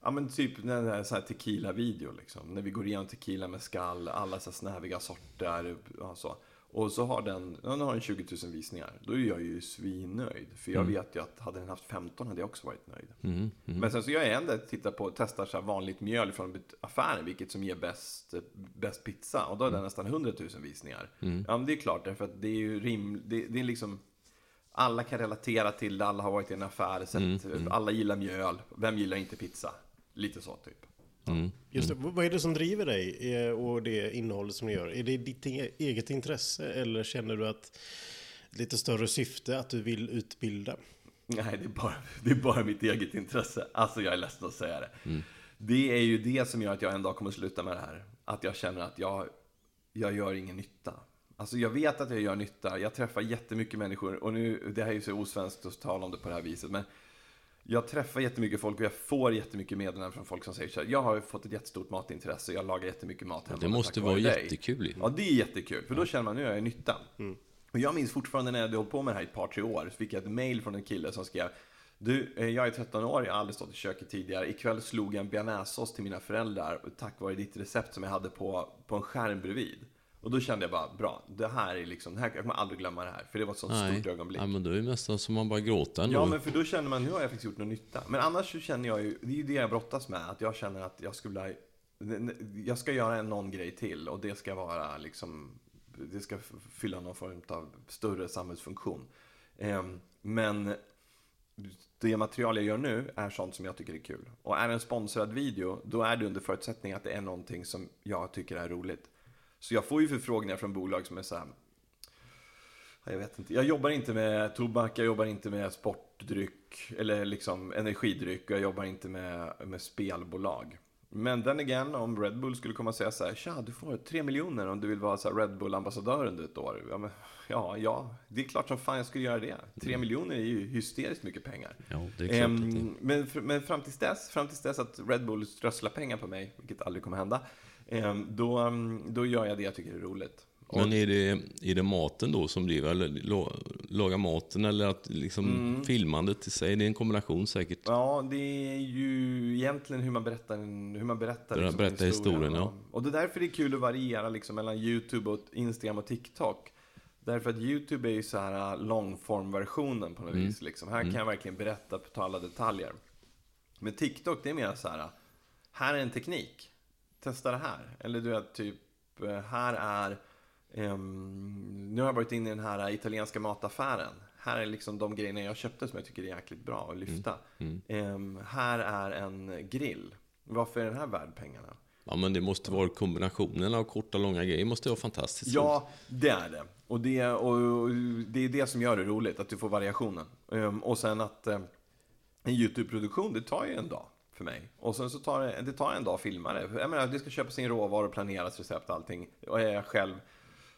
ja men typ den där så här tequila-video liksom, när vi går igenom tequila med skall, alla så här snäviga sorter, ja, så. Och så har den, ja, den har den 20 000 visningar. Då är jag ju svinnöjd. För jag vet ju att hade den haft 15 hade jag också varit nöjd. Mm, Men sen så gör jag ändå, tittar på, testar så här vanligt mjöl från affären, vilket som ger bäst, bäst pizza. Och då är den nästan 100 000 visningar. Ja, men det är klart, därför att det är ju rim, det, det är liksom, alla kan relatera till det, alla har varit i en affär, sett, alla gillar mjöl, vem gillar inte pizza? Lite så typ. Mm. Just det, vad är det som driver dig eh, och det innehållet som du gör? Är det ditt e- eget intresse eller känner du att lite större syfte att du vill utbilda? Nej, det är, bara, [LAUGHS] det är bara mitt eget intresse. Alltså, jag är ledsen att säga det. Det är ju det som gör att jag en dag kommer sluta med det här. Att jag känner att jag, jag gör ingen nytta. Alltså, jag vet att jag gör nytta. Jag träffar jättemycket människor. Och nu, det här är ju så osvenskt att tala om det på det här viset. Men jag träffar jättemycket folk och jag får jättemycket meddelanden från folk som säger så här. Jag har fått ett jättestort matintresse. Jag lagar jättemycket mat hemma. Det måste vara vare dig." jättekul. Ja, det är jättekul. För då känner man, nu gör jag nytta. Och jag minns fortfarande när jag hade hållit på med det här i ett par, tre år. Så fick jag ett mail från en kille som skrev Du, eh, jag är 13 år, jag har aldrig stått i köket tidigare. Ikväll slog jag en bearnaisesås till mina föräldrar tack vare ditt recept som jag hade på, på en skärm bredvid. Och då kände jag bara, bra, det här är liksom, här, jag kommer aldrig glömma det här. För det var ett sånt Nej. stort ögonblick. Ja, men då är det nästan som man bara gråter ändå. Ja, men för då känner man, nu har jag faktiskt gjort någon nytta. Men annars så känner jag ju, det är ju det jag brottas med, att jag känner att jag skulle jag ska göra en någon grej till och det ska vara liksom, det ska fylla någon form av större samhällsfunktion. Ehm, Men det material jag gör nu är sånt som jag tycker är kul. Och är det en sponsrad video, då är det under förutsättning att det är någonting som jag tycker är roligt. Så jag får ju förfrågningar från bolag som är så här, jag vet inte. Jag jobbar inte med tobak, jag jobbar inte med sportdryck eller liksom energidryck och jag jobbar inte med, med spelbolag. Men den igen, om Red Bull skulle komma och säga så här, tja, du får tre miljoner om du vill vara så Red Bull-ambassadör under ett år. Ja, men, ja, ja, det är klart som fan jag skulle göra det. Tre miljoner är ju hysteriskt mycket pengar. Ja, det är klart Ehm, det... men, men fram tills dess, fram tills dess att Red Bull strösslar pengar på mig, vilket aldrig kommer hända, då, mm, då gör jag det jag tycker är roligt. Men är det, är det maten då som driver, eller la- laga maten, eller att liksom Mm. filmandet i sig? Det är en kombination säkert. Ja, det är ju egentligen hur man berättar, hur man berättar, man berättar historien, ja. Och det är därför det är kul att variera liksom mellan YouTube, och Instagram och TikTok. Därför att YouTube är ju så här äh, långformversionen på något Mm. vis. Liksom. Här kan jag verkligen berätta på alla detaljer. Men TikTok, det är mer så här, här är en teknik. Testa det här. Eller du vet, typ, eh, här är, ehm, nu har jag varit inne i den här italienska mataffären. Här är liksom de grejerna jag köpte som jag tycker är jäkligt bra att lyfta. Ehm, här är en grill. Varför är den här värd pengarna? Ja, men det måste vara kombinationen av korta och långa grejer. måste vara fantastiskt. Ja, det är det. Och det, och, det är det som gör det roligt, att du får variationen. Ehm, och sen att eh, en YouTube-produktion, det tar ju en dag för mig. Och sen så tar det, det tar en dag att filma det. Jag menar, det ska köpas in råvaror, planeras recept, allting. Och är jag själv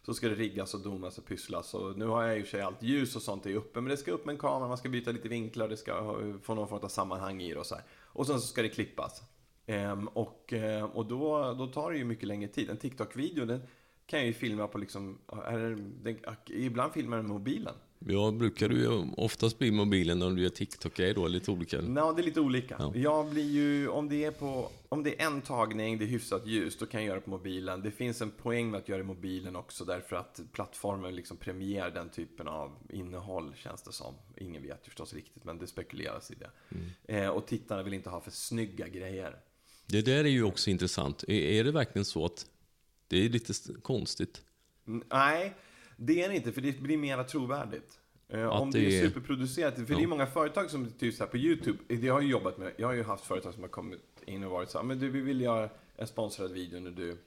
Så ska det riggas och domas och pysslas. Och nu har jag i och för sig allt ljus och sånt är uppe. Men det ska upp med en kamera, man ska byta lite vinklar, det ska få någon form av sammanhang i det och så här. Och sen så ska det klippas. Ehm, och eh, och då, då tar det ju mycket längre tid. En TikTok-video, den kan jag ju filma på liksom, är det, den, ibland filmar den med mobilen. Jag brukar du ju oftast bli mobilen när du gör TikTok-grejer då, lite olika. Ja, det är lite olika. Ja. Jag blir ju, om det, är på, om det är en tagning, det är hyfsat ljus, då kan jag göra det på mobilen. Det finns en poäng med att göra det i mobilen också, därför att plattformen liksom premierar den typen av innehåll, känns det som. Ingen vet ju förstås riktigt, men det spekuleras i det. Eh, och tittarna vill inte ha för snygga grejer. Det där är ju också intressant. Är, är det verkligen så att det är lite konstigt? Mm, Nej, det är det inte, för det blir mer trovärdigt. Eh, om det det är superproducerat. För det är Ja. många företag som, typ så här på YouTube, det har jag jobbat med, jag har ju haft företag som har kommit in och varit så här, men du, vi vill göra en sponsrad video när du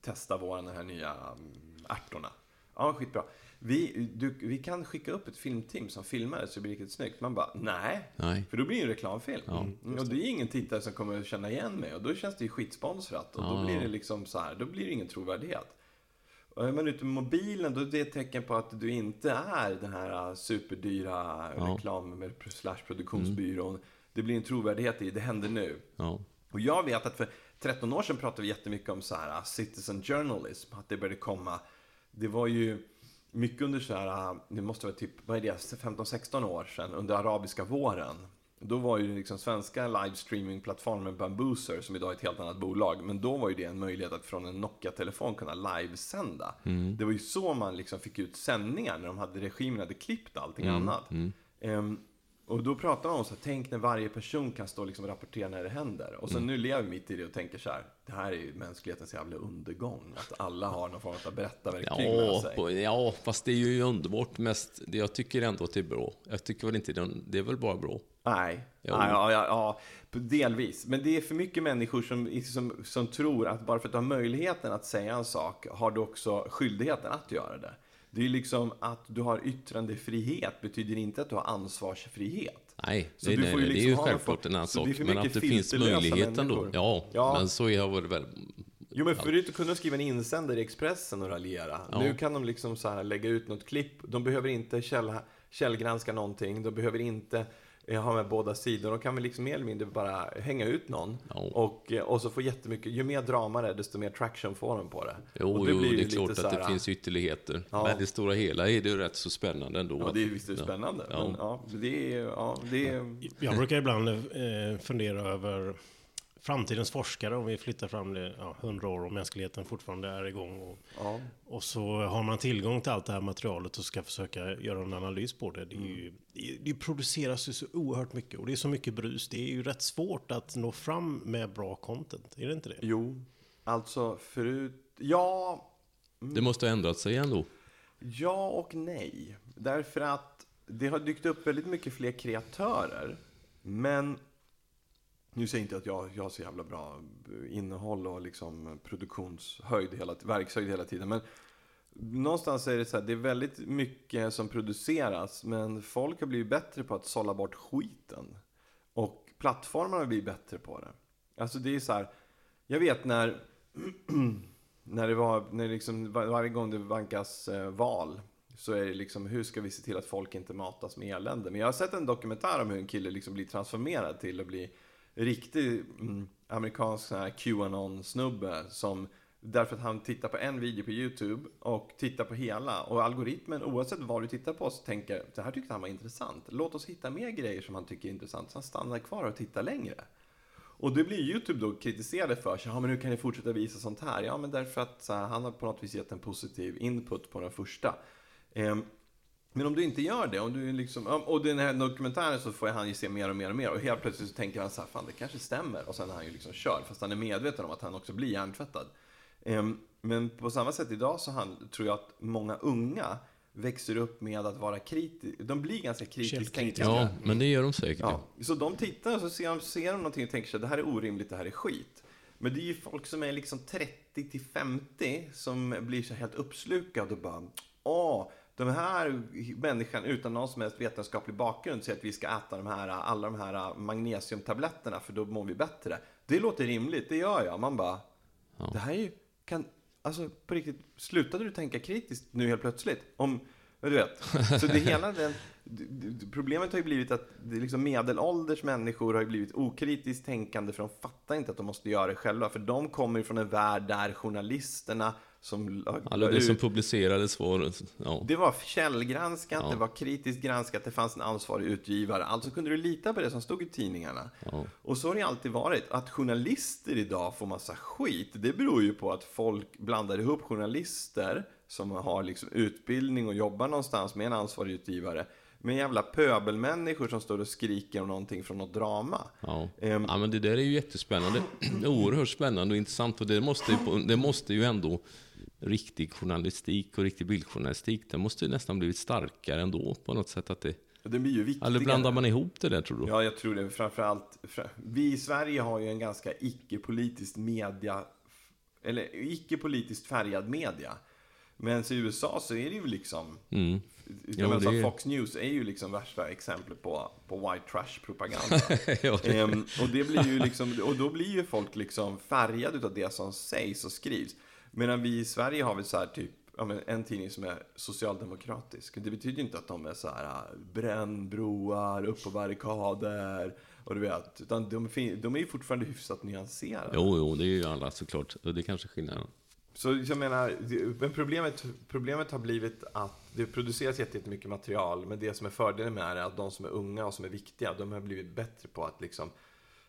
testar våra den här nya mm, ärtorna. Ja, skitbra. Vi, du, vi kan skicka upp ett filmteam som filmar det så det blir riktigt snyggt. Man bara, nej. Nej. För då blir det en reklamfilm. Ja, Mm, och det är ingen tittare som kommer att känna igen mig. Och då känns det ju skitsponsrat. Och då Ja, blir ja. det liksom så här, då blir det ingen trovärdighet. Och är man ute med mobilen, då är det ett tecken på att du inte är den här superdyra Ja. reklam med slash produktionsbyrån. Det blir en trovärdighet i, det händer nu. Ja. Och jag vet att för 13 år sedan pratade vi jättemycket om så här uh, citizen journalism, att det började komma. Det var ju mycket under så här, uh, det måste vara typ, vad är det, 15-16 år sedan, under arabiska våren. Då var ju liksom svenska livestreamingplattformen Bambooser, som idag är ett helt annat bolag, men då var ju det en möjlighet att från en Nokia-telefon kunna livesända. Det var ju så man liksom fick ut sändningar, när de hade, regimen hade klippt allting annat. Ehm, och då pratar man om så här, tänk när varje person kan stå och liksom rapportera när det händer. Och sen nu lever vi mitt i det och tänker så här, det här är ju mänsklighetens jävla undergång. Att alla har någon form av berättarverktyg med Ja, sig. på, ja, fast det är ju underbart mest. Det, jag tycker ändå att det är bra. Jag tycker väl inte det, är väl bara bra. Nej, ja, ja, ja, ja, delvis. Men det är för mycket människor som, som, som tror att bara för att du har möjligheten att säga en sak har du också skyldigheten att göra det. Det är liksom att du har yttrandefrihet betyder inte att du har ansvarsfrihet. Nej, Så det, du nej, får ju det är liksom ju självklart en annan sak. det Men att det finns möjligheten då. människor. Ja, Ja. men så är jag väl... Jo men förut kunde de skriva en insändare i Expressen och raljera. Ja. Nu kan de liksom så här lägga ut något klipp. De behöver inte käll, källgranska någonting. De behöver inte eh, ha med båda sidor. De kan väl liksom mer eller mindre bara hänga ut någon. Ja. Och, eh, och så få jättemycket, ju mer drama det är, desto mer traction får de på det. Jo, och jo blir ju det är lite klart så att det finns ytterligheter. Ja. Men det stora hela är det ju rätt så spännande ändå. Ja, det är visst det är spännande. Ja. Men ja, det är, ja, det är, Jag brukar ibland eh, fundera över framtidens forskare om vi flyttar fram det ja, 100 år och mänskligheten fortfarande är igång. Och, ja. och så har man tillgång till allt det här materialet och ska försöka göra en analys på det. Det, är ju, det, det produceras ju så oerhört mycket och det är så mycket brus. Det är ju rätt svårt att nå fram med bra content. Är det inte det? Jo, alltså förut, ja, Det måste ha ändrat sig ändå. Ja och nej. Därför att det har dykt upp väldigt mycket fler kreatörer. Men nu säger jag inte att jag, jag har så jävla bra eh, innehåll och liksom produktionshöjd, hela, verkshöjd hela tiden. Men någonstans är det så här, det är väldigt mycket som produceras. Men folk har blivit bättre på att sålla bort skiten. Och plattformarna har blivit bättre på det. Alltså det är så här, jag vet när [CLEARS THROAT] när det var, när liksom, var, varje gång det vankas eh, val så är det liksom, hur ska vi se till att folk inte matas med elände? Men jag har sett en dokumentär om hur en kille liksom blir transformerad till att bli riktig mm, amerikansk sån här Qanon-snubbe som Därför att han tittar på en video på YouTube och tittar på hela. Och algoritmen, oavsett vad du tittar på, så tänker det här tyckte han var intressant. Låt oss hitta mer grejer som han tycker är intressant. Så han stannar kvar och tittar längre. Och det blir YouTube då kritiserade för. Ja, men hur kan ni fortsätta visa sånt här? Ja, men därför att så här, han har på något vis gett en positiv input på den första. Ehm, men om du inte gör det, om du liksom, och den här dokumentären så får han ju se mer och mer och mer och helt plötsligt så tänker han så här, fan det kanske stämmer och sen är han ju liksom körd fast han är medveten om att han också blir hjärntvättad. Ehm, men på samma sätt idag så han, tror jag att många unga växer upp med att vara kritiska, de blir ganska kritiskt tänkande. Ja, men det gör de säkert. Ja, så de tittar och så ser de, ser de någonting och tänker sig det här är orimligt, det här är skit. Men det är ju folk som är liksom 30 till 50 som blir så helt uppslukade och bara Åh, de här människan utan någon som helst vetenskaplig bakgrund säger att vi ska äta de här, alla de här magnesiumtabletterna för då mår vi bättre. Det låter rimligt, det gör jag. Man bara, det här är ju, kan, alltså på riktigt, slutade du tänka kritiskt nu helt plötsligt? Om, du vet. Så det hela den, problemet har ju blivit att det liksom medelålders människor har ju blivit okritiskt tänkande för de fattar inte att de måste göra det själva. För de kommer från en värld där journalisterna som Alla det som publicerades var... Ja. Det var källgranskat, Ja. det var kritiskt granskat, det fanns en ansvarig utgivare. Alltså kunde du lita på det som stod i tidningarna. Ja. Och så har det alltid varit. Att journalister idag får massa skit, det beror ju på att folk blandar ihop journalister som har liksom utbildning och jobbar någonstans med en ansvarig utgivare med jävla pöbelmänniskor som står och skriker om någonting från något drama. Ja. Ehm. ja, men det där är ju jättespännande. [CLEARS THROAT] Oerhört spännande och intressant. Och det måste, ju, det måste ju ändå riktig journalistik och riktig bildjournalistik, det måste ju nästan blivit starkare ändå på något sätt. Att det, Det blir ju viktigare. eller blandar man ihop det där tror du? Ja, jag tror det. Framförallt, fra- vi i Sverige har ju en ganska icke-politiskt media, eller icke-politiskt färgad media. Men i USA så är det ju liksom, Mm. Jo, det Fox News är ju liksom värsta exemplet på, på white trash-propaganda. [LAUGHS] Ja, det- Ehm, och, det blir ju liksom, och då blir ju folk liksom färgade av det som sägs och skrivs. Medan vi i Sverige har vi så här typ ja, men en tidning som är socialdemokratisk. Det betyder ju inte att de är så här äh, bränn broar, upp på barrikader och du vet. Utan de, de är ju fortfarande hyfsat nyanserade. Jo, jo, det är ju alla såklart. Och det är kanske skillnaden. Så jag menar, men problemet, problemet har blivit att det produceras jätte- jättemycket material, men det som är fördelen med det är att de som är unga och som är viktiga, de har blivit bättre på att liksom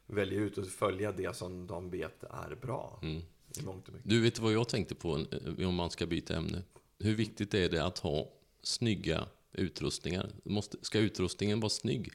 välja ut och följa det som de vet är bra. Mm. I mångt och mycket. Du, vet vad jag tänkte på eh, om man ska byta ämne? Hur viktigt är det att ha snygga utrustningar? Måste, ska utrustningen vara snygg?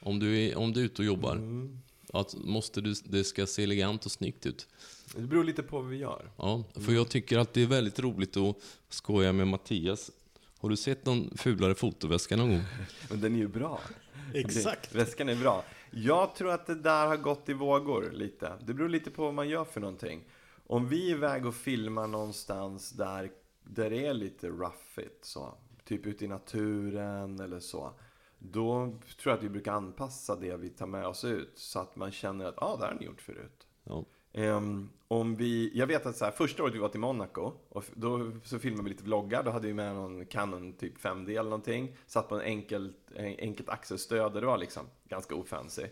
Om du är, om du är ute och jobbar, Mm. att måste du, det ska se elegant och snyggt ut? Det beror lite på vad vi gör. Ja, för jag tycker att det är väldigt roligt att skoja med Mattias. Har du sett någon fulare fotoväska någon gång? [LAUGHS] Men den är ju bra. [LAUGHS] Exakt. Väskan är bra. Jag tror att det där har gått i vågor lite. Det beror lite på vad man gör för någonting. Om vi är iväg och filmar någonstans där, där det är lite roughigt, så, typ ute i naturen eller så. Då tror jag att vi brukar anpassa det vi tar med oss ut så att man känner att ah, det här har ni gjort förut. Ja. Um, om vi, jag vet att så här, första året vi var till Monaco, och då så filmade vi lite vloggar, då hade vi med någon Canon typ 5D eller någonting. Satt på en enkelt, en, enkelt axelstöd och det var liksom ganska ofancy.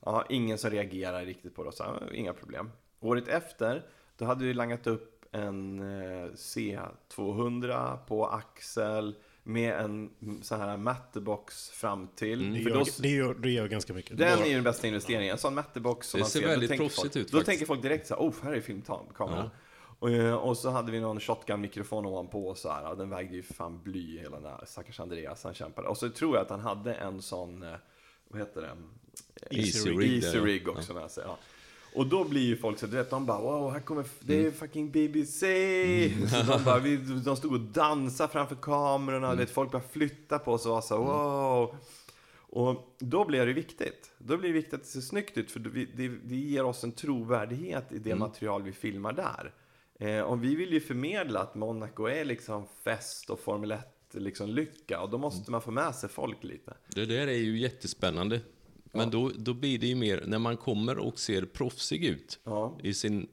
Ja, ingen som reagerade riktigt på det, så här, inga problem. Året efter, då hade vi langat upp en eh, C200 på axel med en mm, sån här mattebox fram till. Det För gör, då, det, gör, det gör ganska mycket. den är ju den bästa investeringen. En sån mattebox som Det man ser ser. då väldigt proffsigt folk, ut Då faktiskt. tänker folk direkt så här, oh, här är filmkamera. Och, eh, och så hade vi någon shotgun-mikrofon ovanpå och så här. ja, Den vägde ju fan bly hela den här stackars Andreas, han kämpade. Och så tror jag att han hade en sån, eh, vad heter det? Easy Easy rig rig, Easy ja. rig också med sig. Ja. Och då blir ju folk så, du vet, de bara wow, här kommer, det Mm. är fucking BBC! Så de, bara, vi, [LAUGHS] de stod och dansade framför kamerorna, Mm. vet, folk började flytta på sig och var så här, wow! Och då blir det viktigt. Då blir det viktigt att det ser snyggt ut, för det, det, det ger oss en trovärdighet i det material vi filmar där. Eh, och vi vill ju förmedla att Monaco är liksom fest och Formel 1 liksom lycka, och då måste man få med sig folk lite. Det där är ju jättespännande. Men då, då blir det ju mer, när man kommer och ser proffsig ut Ja. i sin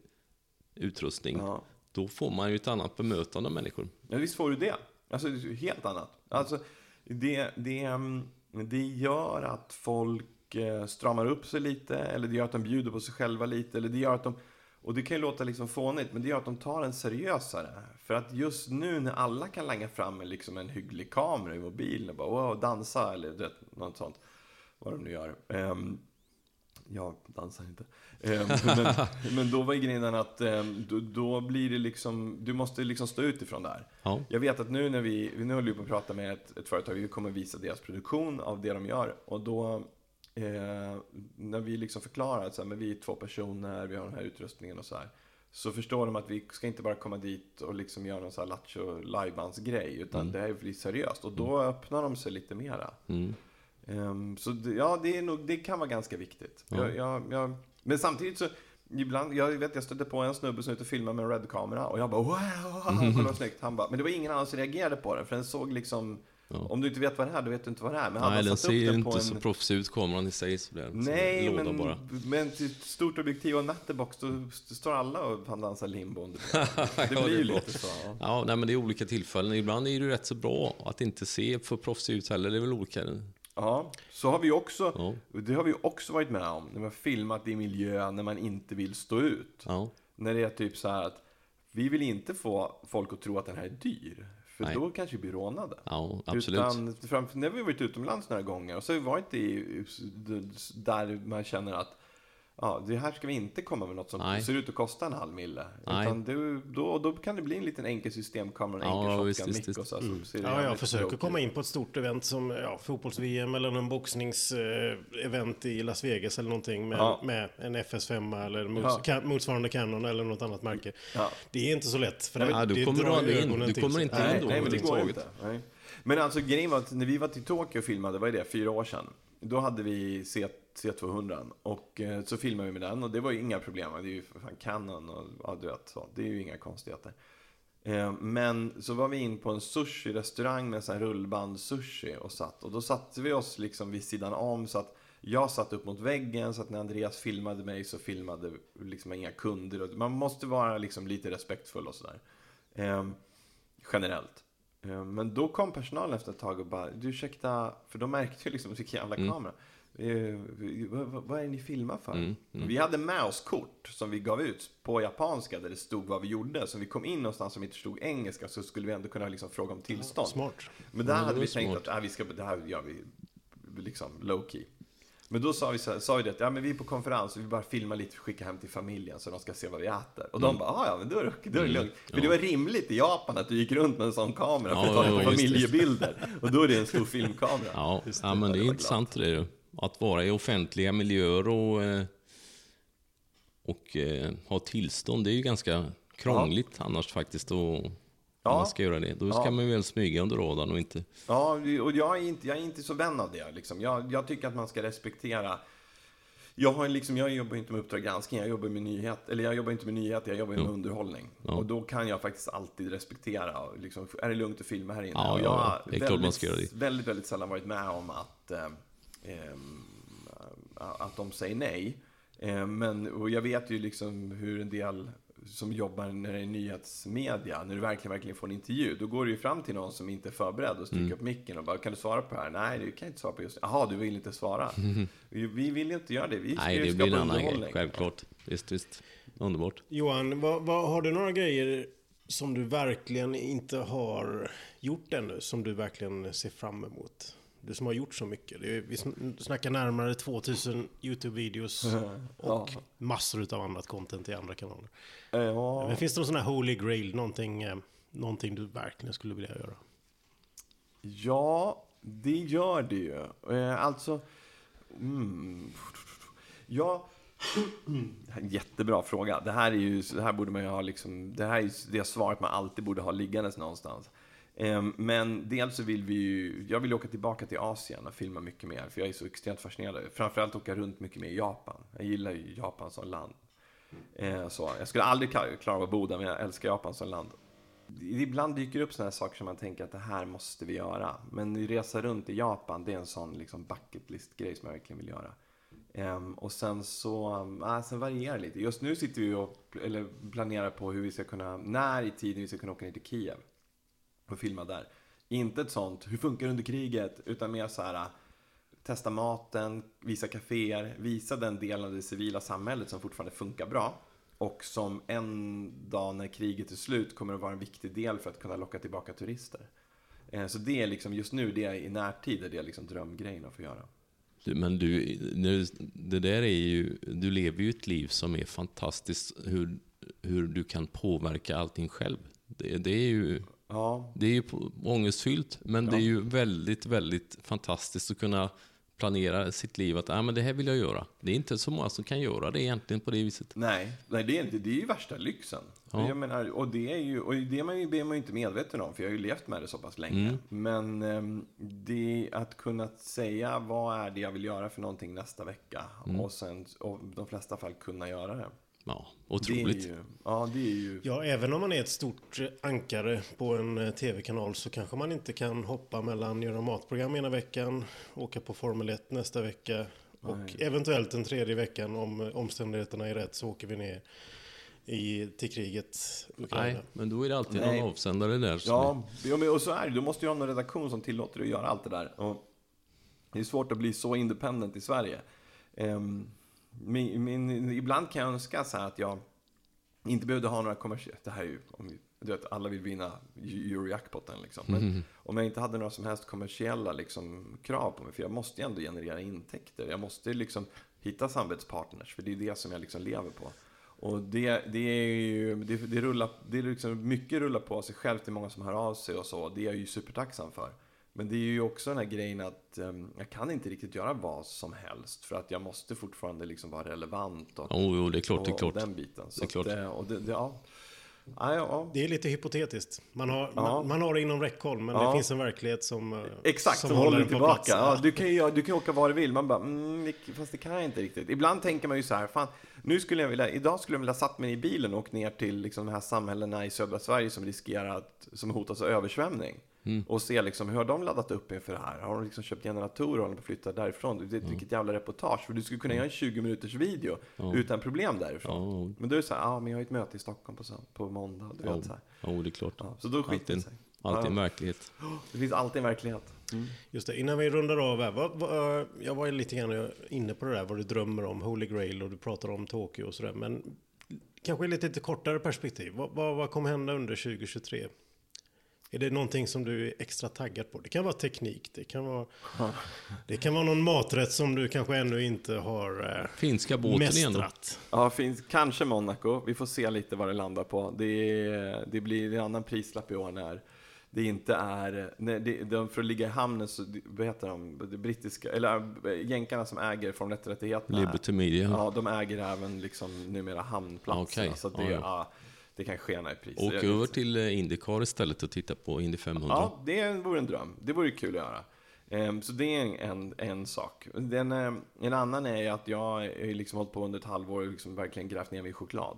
utrustning, Ja. då får man ju ett annat bemötande av människor. Ja, visst får du det. Alltså, det är ju helt annat. Alltså, det, det, mm, det gör att folk eh, stramar upp sig lite, eller det gör att de bjuder på sig själva lite, eller det gör att de... Och det kan ju låta liksom fånigt, men det gör att de tar en seriösare. För att just nu när alla kan langa fram en, liksom en hygglig kamera i mobilen och bara wow, dansa, eller du vet, något sånt. Vad de nu gör. Ehm, jag dansar inte. Ehm, men, [LAUGHS] men då var ju grejen att ehm, då, då blir det liksom, du måste liksom stå utifrån det här. Ja. Jag vet att nu när vi, nu håller vi på att prata med ett, ett företag, vi kommer visa deras produktion av det de gör. Och då, eh, när vi liksom förklarar att så här, men vi är två personer, vi har den här utrustningen och så här. Så förstår de att vi ska inte bara komma dit och liksom göra någon så här lattjo lajbans-grej, utan det här blir seriöst. Och då öppnar de sig lite mera. Mm. Ehm, så det, ja, det, är nog, det kan vara ganska viktigt. Ja. Jag, jag, jag, men samtidigt så, ibland, jag vet jag stötte på en snubbe som ute och filmar med en red-kamera och jag bara wow, kolla vad [LAUGHS] snyggt. Han bara, men det var ingen annan som reagerade på det, för den såg liksom, Om du inte vet vad det är, då vet du inte vad det är. Men Nej, den ser ju den inte en... så proffsig ut, kameran i sig. Så är Nej, men, bara. men till ett stort objektiv och en matterbox, då står alla och han dansar limbo under [LAUGHS] Det Ja, blir ju lite så. ja. Ja, nej, men det är olika tillfällen. Ibland är det rätt så bra att inte se för proffsig ut heller. Det är väl olika. Ja, så har vi också, Ja. det har vi också varit med om. När man filmat i miljö när man inte vill stå ut. Ja, När det är typ så här att vi vill inte få folk att tro att den här är dyr. För Nej. då kanske vi blir rånade. ja absolut. Utan, framför, när vi har varit utomlands några gånger och så har vi varit i, där man känner att Ja, det här ska vi inte komma med något som Nej. ser ut att kosta en halv mille. Nej. Utan det, då, då kan det bli en liten enkel systemkamera, en Ja, enkel visst, shotgun visst, mick och så. här, så ser det Ja, jag försöker tråkigt komma in på ett stort event som ja, fotbolls-VM eller en boxnings-event i Las Vegas eller någonting med, Ja. med en FS5 eller mots Ja. motsvarande Canon eller något annat märke. Ja. Det är inte så lätt. För Nej, det, Ja, då kommer du aldrig in. Du kommer inte in då nej men det går inte. Nej. Men alltså grejen var att när vi var till Tokyo och filmade, vad är det, fyra år sedan. Då hade vi C, C200 och eh, så filmade vi med den och det var ju inga problem. Det är ju för fan Canon och ja, du vet, så. det är ju inga konstigheter. Eh, Men så var vi in på en sushi-restaurang med en sån här rullband-sushi och satt. Och då satte vi oss liksom vid sidan om så att jag satt upp mot väggen så att när Andreas filmade mig så filmade liksom inga kunder. Man måste vara liksom lite respektfull och sådär. Eh, generellt. Eh, Men då kom personalen efter ett tag och bara, du ursäkta, för de märkte ju liksom vilken jävla kamera. Eh, vad, vad- är ni filmar för? Mm, Vi hade med oss kort som vi gav ut på japanska där det stod vad vi gjorde. Så vi kom in någonstans som inte stod engelska så skulle vi ändå kunna liksom fråga om tillstånd. Smart. Men där Ja, det hade vi tänkt smart. att äh, vi ska, det här gör vi liksom low key. Men då sa vi, så sa vi det att ja, men vi är på konferens och vi bara filmar lite och skickar hem till familjen så de ska se vad vi äter. Och de Mm. bara, "Ah, ja men då är det, då är det lugnt. För det var rimligt i Japan att du gick runt med en sån kamera för Ja, att ta ja, familjebilder. Och då är det en stor filmkamera. Ja, Just ja men det är intressant det. är. Att vara i offentliga miljöer och, eh, och eh, ha tillstånd, det är ju ganska krångligt annars faktiskt. Och, Ja. man ska göra det. Då ska Ja. man väl smyga under radarn och inte... Ja, och jag är inte, jag är inte så vän av det. Liksom. Jag, jag tycker att man ska respektera jag, har liksom, jag jobbar inte med Uppdrag granskning, jag jobbar med nyhet, eller jag jobbar inte med nyheter, jag jobbar med underhållning. Ja. Och då kan jag faktiskt alltid respektera, liksom, är det lugnt att filma här inne? Ja, och ja, jag ja. har väldigt, väldigt, väldigt sällan varit med om att, eh, att de säger nej. Eh, men, och jag vet ju liksom hur en del som jobbar när det är nyhetsmedia, när du verkligen, verkligen får en intervju, då går du ju fram till någon som inte är förberedd och stryker Mm. upp micken och bara, kan du svara på det här? Nej, du kan inte svara på just det. Jaha, du vill inte svara. [LAUGHS] vi, vi vill inte göra det. Vi ska Nej, ju det blir en annan grej, självklart. Visst, visst. Underbart. Johan, vad, vad, har du några grejer som du verkligen inte har gjort ännu, som du verkligen ser fram emot? Du som har gjort så mycket. Det är, vi sn- snackar närmare 2000 YouTube-videos och Ja. massor av annat content i andra kanaler. Ja, Men finns det någon sån här holy grail, någonting, eh, någonting du verkligen skulle vilja göra? ja, det gör det ju. Eh, alltså, mm, ja, [CLEARS THROAT] jättebra fråga. Det här är ju, det här borde man ju ha liksom, det här är ju det svaret man alltid borde ha liggandes någonstans. Ehm, men dels så vill vi ju, jag vill åka tillbaka till Asien och filma mycket mer, för jag är så extremt fascinerad. Framförallt åka runt mycket mer i Japan. Jag gillar ju Japan som land. Ehm, så, jag skulle aldrig klara av att bo där, men jag älskar Japan som land. Ibland dyker det upp sådana här saker som man tänker att det här måste vi göra. Men resa runt i Japan, det är en sån liksom bucket list-grej som jag verkligen vill göra. Ehm, och sen så, äh, sen varierar det lite. Just nu sitter vi och eller planerar på hur vi ska kunna, när i tiden vi ska kunna åka ner till Kiev och filma där. Inte ett sånt, hur funkar det under kriget? Utan mer så här, testa maten, visa kaféer, visa den delen av det civila samhället som fortfarande funkar bra. Och som en dag när kriget är slut kommer att vara en viktig del för att kunna locka tillbaka turister. Eh, så det är liksom, just nu, det är i närtid, är det liksom drömgrejen att få göra. Du, men du, nu, det där är ju, du lever ju ett liv som är fantastiskt, hur, hur du kan påverka allting själv. Det, det är ju, Ja, det är ju ångestfyllt, men det är ju väldigt, väldigt fantastiskt att kunna planera sitt liv att ah, men det här vill jag göra. Det är inte så många som kan göra det egentligen på det viset. nej, nej det, är inte, det är ju värsta lyxen. Ja. Jag menar, och det är ju, och det är man ju, är man ju inte medveten om, för jag har ju levt med det så pass länge. Mm. Men ehm, det att kunna säga vad är det jag vill göra för någonting nästa vecka Mm. och sen, och de flesta fall kunna göra det. Ja, Det är otroligt. ju, ja, det är ju... Ja, även om man är ett stort eh, ankare på en eh, tv-kanal så kanske man inte kan hoppa mellan göra matprogram ena veckan, åka på Formel 1 nästa vecka och eventuellt den tredje veckan om eh, omständigheterna är rätt så åker vi ner i, till kriget. Ukraina. Nej, men då är det alltid Nej. någon avsändare där. som Ja, ja, men och så är det. Du måste ju ha någon redaktion som tillåter dig att göra allt det där. Och det är svårt att bli så independent i Sverige. Ehm, min, min, ibland kan jag önska så här att jag inte behövde ha några kommersiella... Det här är ju... Om, du vet, alla vill vinna Eurojackpoten liksom. Men om jag inte hade några som helst kommersiella liksom, krav på mig, för jag måste ju ändå generera intäkter. Jag måste liksom hitta samarbetspartners, för det är det som jag liksom lever på. Och det, det är ju, det, det rullar, det är liksom mycket rullar på sig själv till många som hör av sig och så. Det är jag ju supertacksam för. Men det är ju också den här grejen att um, jag kan inte riktigt göra vad som helst. För att jag måste fortfarande liksom vara relevant och, Jo, jo, det är klart, det är och, klart. och den biten. Så Det är klart. Att, eh, och det, det, ja. Ja, ja, Det är lite hypotetiskt. Man har, Ja. man, man har det inom räckhåll, men Ja. det finns en verklighet som, eh, Exakt, som, håller håller på tillbaka. Ja, du, kan ju, du kan ju åka var du vill. Man bara, mm, det- fast det kan jag inte riktigt. Ibland tänker man ju så här, fan, nu skulle jag vilja, idag skulle jag vilja satt mig i bilen och åkt ner till liksom, de här samhällena i södra Sverige som riskerar att, som hotas av översvämning. Och se liksom, hur har de laddat upp inför det här? Har de liksom köpt generatorer och håller på att flytta därifrån? Du vet, Vilket jävla reportage. För du skulle kunna göra en 20 minuters video utan problem därifrån. Men då är det så här, ja men jag har ett möte i Stockholm på, på måndag. Du vet, så, här. jo, det är klart. Ja, så då skiter det sig. alltid en verklighet. [GASPS] Det finns alltid en verklighet. Just det, innan vi rundar av här. Vad, vad, jag var ju lite grann inne på det där, vad du drömmer om, Holy Grail och du pratar om Tokyo och sådär. Men kanske i lite, lite kortare perspektiv. Vad, vad, vad kommer hända under 2023? Är det någonting som du är extra taggad på? Det kan vara teknik, det kan vara, det kan vara någon maträtt som du kanske ännu inte har eh, Finska båten igen då? mästrat. Ja, finns kanske Monaco. Vi får se lite vad det landar på. Det, det blir en annan prislapp i år när det inte är... När det, de, för att ligga i hamnen så, vad heter de? Det brittiska, eller äh, jänkarna som äger Formel 1-rättigheterna. Liberty Media. Ja, de äger även liksom numera hamnplatserna. Okej, Så att det, ja, ja. Det kan skena i pris. Åk över till eh, Indycar istället och titta på Indy 500. Ja, det vore en dröm. Det vore kul att göra. Ehm, Så det är en, en, sak. Den, eh, en annan är att jag har liksom hållit på under ett halvår och liksom verkligen grävt ner mig i choklad.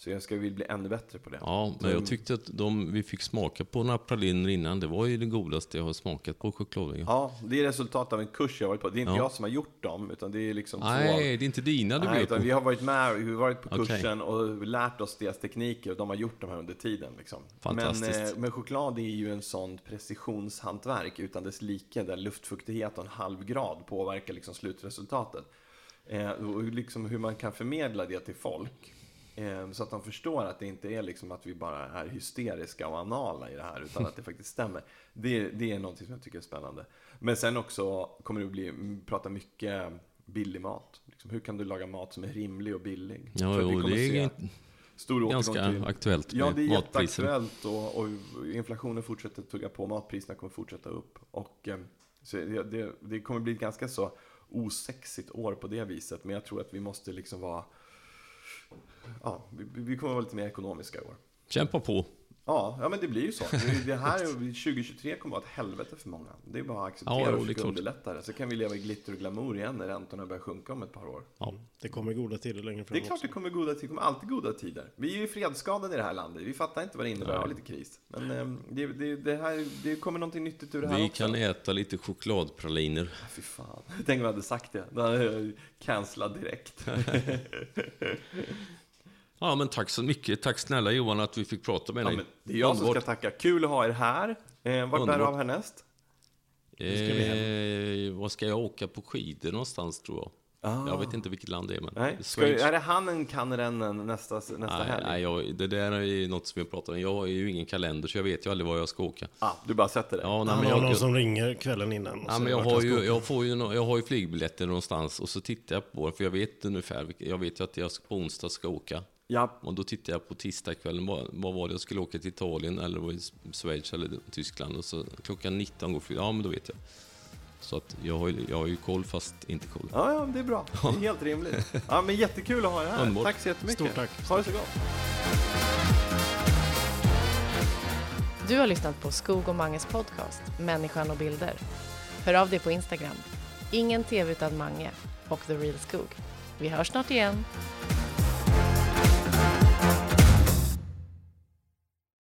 Så jag ska vill bli ännu bättre på det. Ja, men jag tyckte att de vi fick smaka på några praliner innan, det var ju det godaste jag har smakat på choklad. Ja, det är resultat av en kurs jag varit på. Det är inte Ja. jag som har gjort dem, utan det är liksom två... Nej, det är inte dina du Nej, utan på. vi har varit med, vi har varit på kursen och lärt oss deras tekniker och de har gjort de här under tiden. Liksom. Men, Fantastiskt. eh, men choklad är ju en sån precisionshantverk utan dess like där luftfuktighet och en halv grad påverkar liksom slutresultatet. Eh, och liksom hur man kan förmedla det till folk. Eh, så att de förstår att det inte är liksom att vi bara är hysteriska och anala i det här utan att det faktiskt stämmer. Det, det är någonting som jag tycker är spännande. Men sen också kommer det bli, prata mycket billig mat. Liksom, hur kan du laga mat som är rimlig och billig? Ja, jo, det är stor ganska till- aktuellt Ja, med det är matpriser. jätteaktuellt och, och inflationen fortsätter tugga på. Matpriserna kommer fortsätta upp. Och, eh, så det, det, det kommer bli ett ganska så osexigt år på det viset. Men jag tror att vi måste liksom vara... Ja, vi, vi kommer vara lite mer ekonomiska i år. Kämpa på. Ja, ja men det blir ju så. Det, här 2023 kommer vara ett helvete för många. Det är bara att acceptera Ja, och försöka underlätta det. Så kan vi leva i glitter och glamour igen när räntorna börjar sjunka om ett par år. Ja. Det kommer goda tider längre fram Det är klart också. det kommer goda tider, det kommer alltid goda tider. Vi är ju fredsskadade i det här landet, vi fattar inte vad det innebär att ha lite kris. Men eh, det, det, det, här, det kommer någonting nyttigt ur det här Vi också. kan äta lite chokladpraliner. Fy fan, [LAUGHS] tänk om jag hade sagt det. Då hade jag cancelat direkt. [LAUGHS] [LAUGHS] Ja, men tack så mycket. Tack snälla Johan att vi fick prata med Ja, dig. men det är jag som ska Underbart. tacka. Kul att ha er här. Eh, vart bär Underbart. du av härnäst? Eh, vad ska jag åka på skidor någonstans tror jag. Ah. Jag vet inte vilket land det är, men Nej, ska, är det hannen kan rennen nästa, nästa Nej, helg? nej jag, det där är ju något som vi pratar om. Jag har ju ingen kalender, så jag vet ju aldrig var jag ska åka. Ah, du bara sätter dig? Ja, nej, Han men har jag, någon jag, som ringer kvällen innan. ja, men jag, har ju, jag, får ju, jag har ju flygbiljetter någonstans och så tittar jag på det, för jag vet ungefär. Jag vet ju att jag på onsdag ska åka. Ja, Och då tittar jag på tisdagskvällen, vad, vad var det jag skulle åka till Italien eller var det Schweiz eller Tyskland. Och så klockan 19 går flyget, ja men då vet jag. Så att jag har, ju- jag har ju koll fast inte koll. ja, ja, det är bra. Det är helt rimligt. [LAUGHS] Ja, men jättekul att ha er här. Underbart. Tack så jättemycket. Stort tack. Ha det så gott. Du har lyssnat på Skog och Manges podcast Människan och bilder. Hör av dig på Instagram. Ingen TV utan Mange och The Real Skog. Vi hörs snart igen.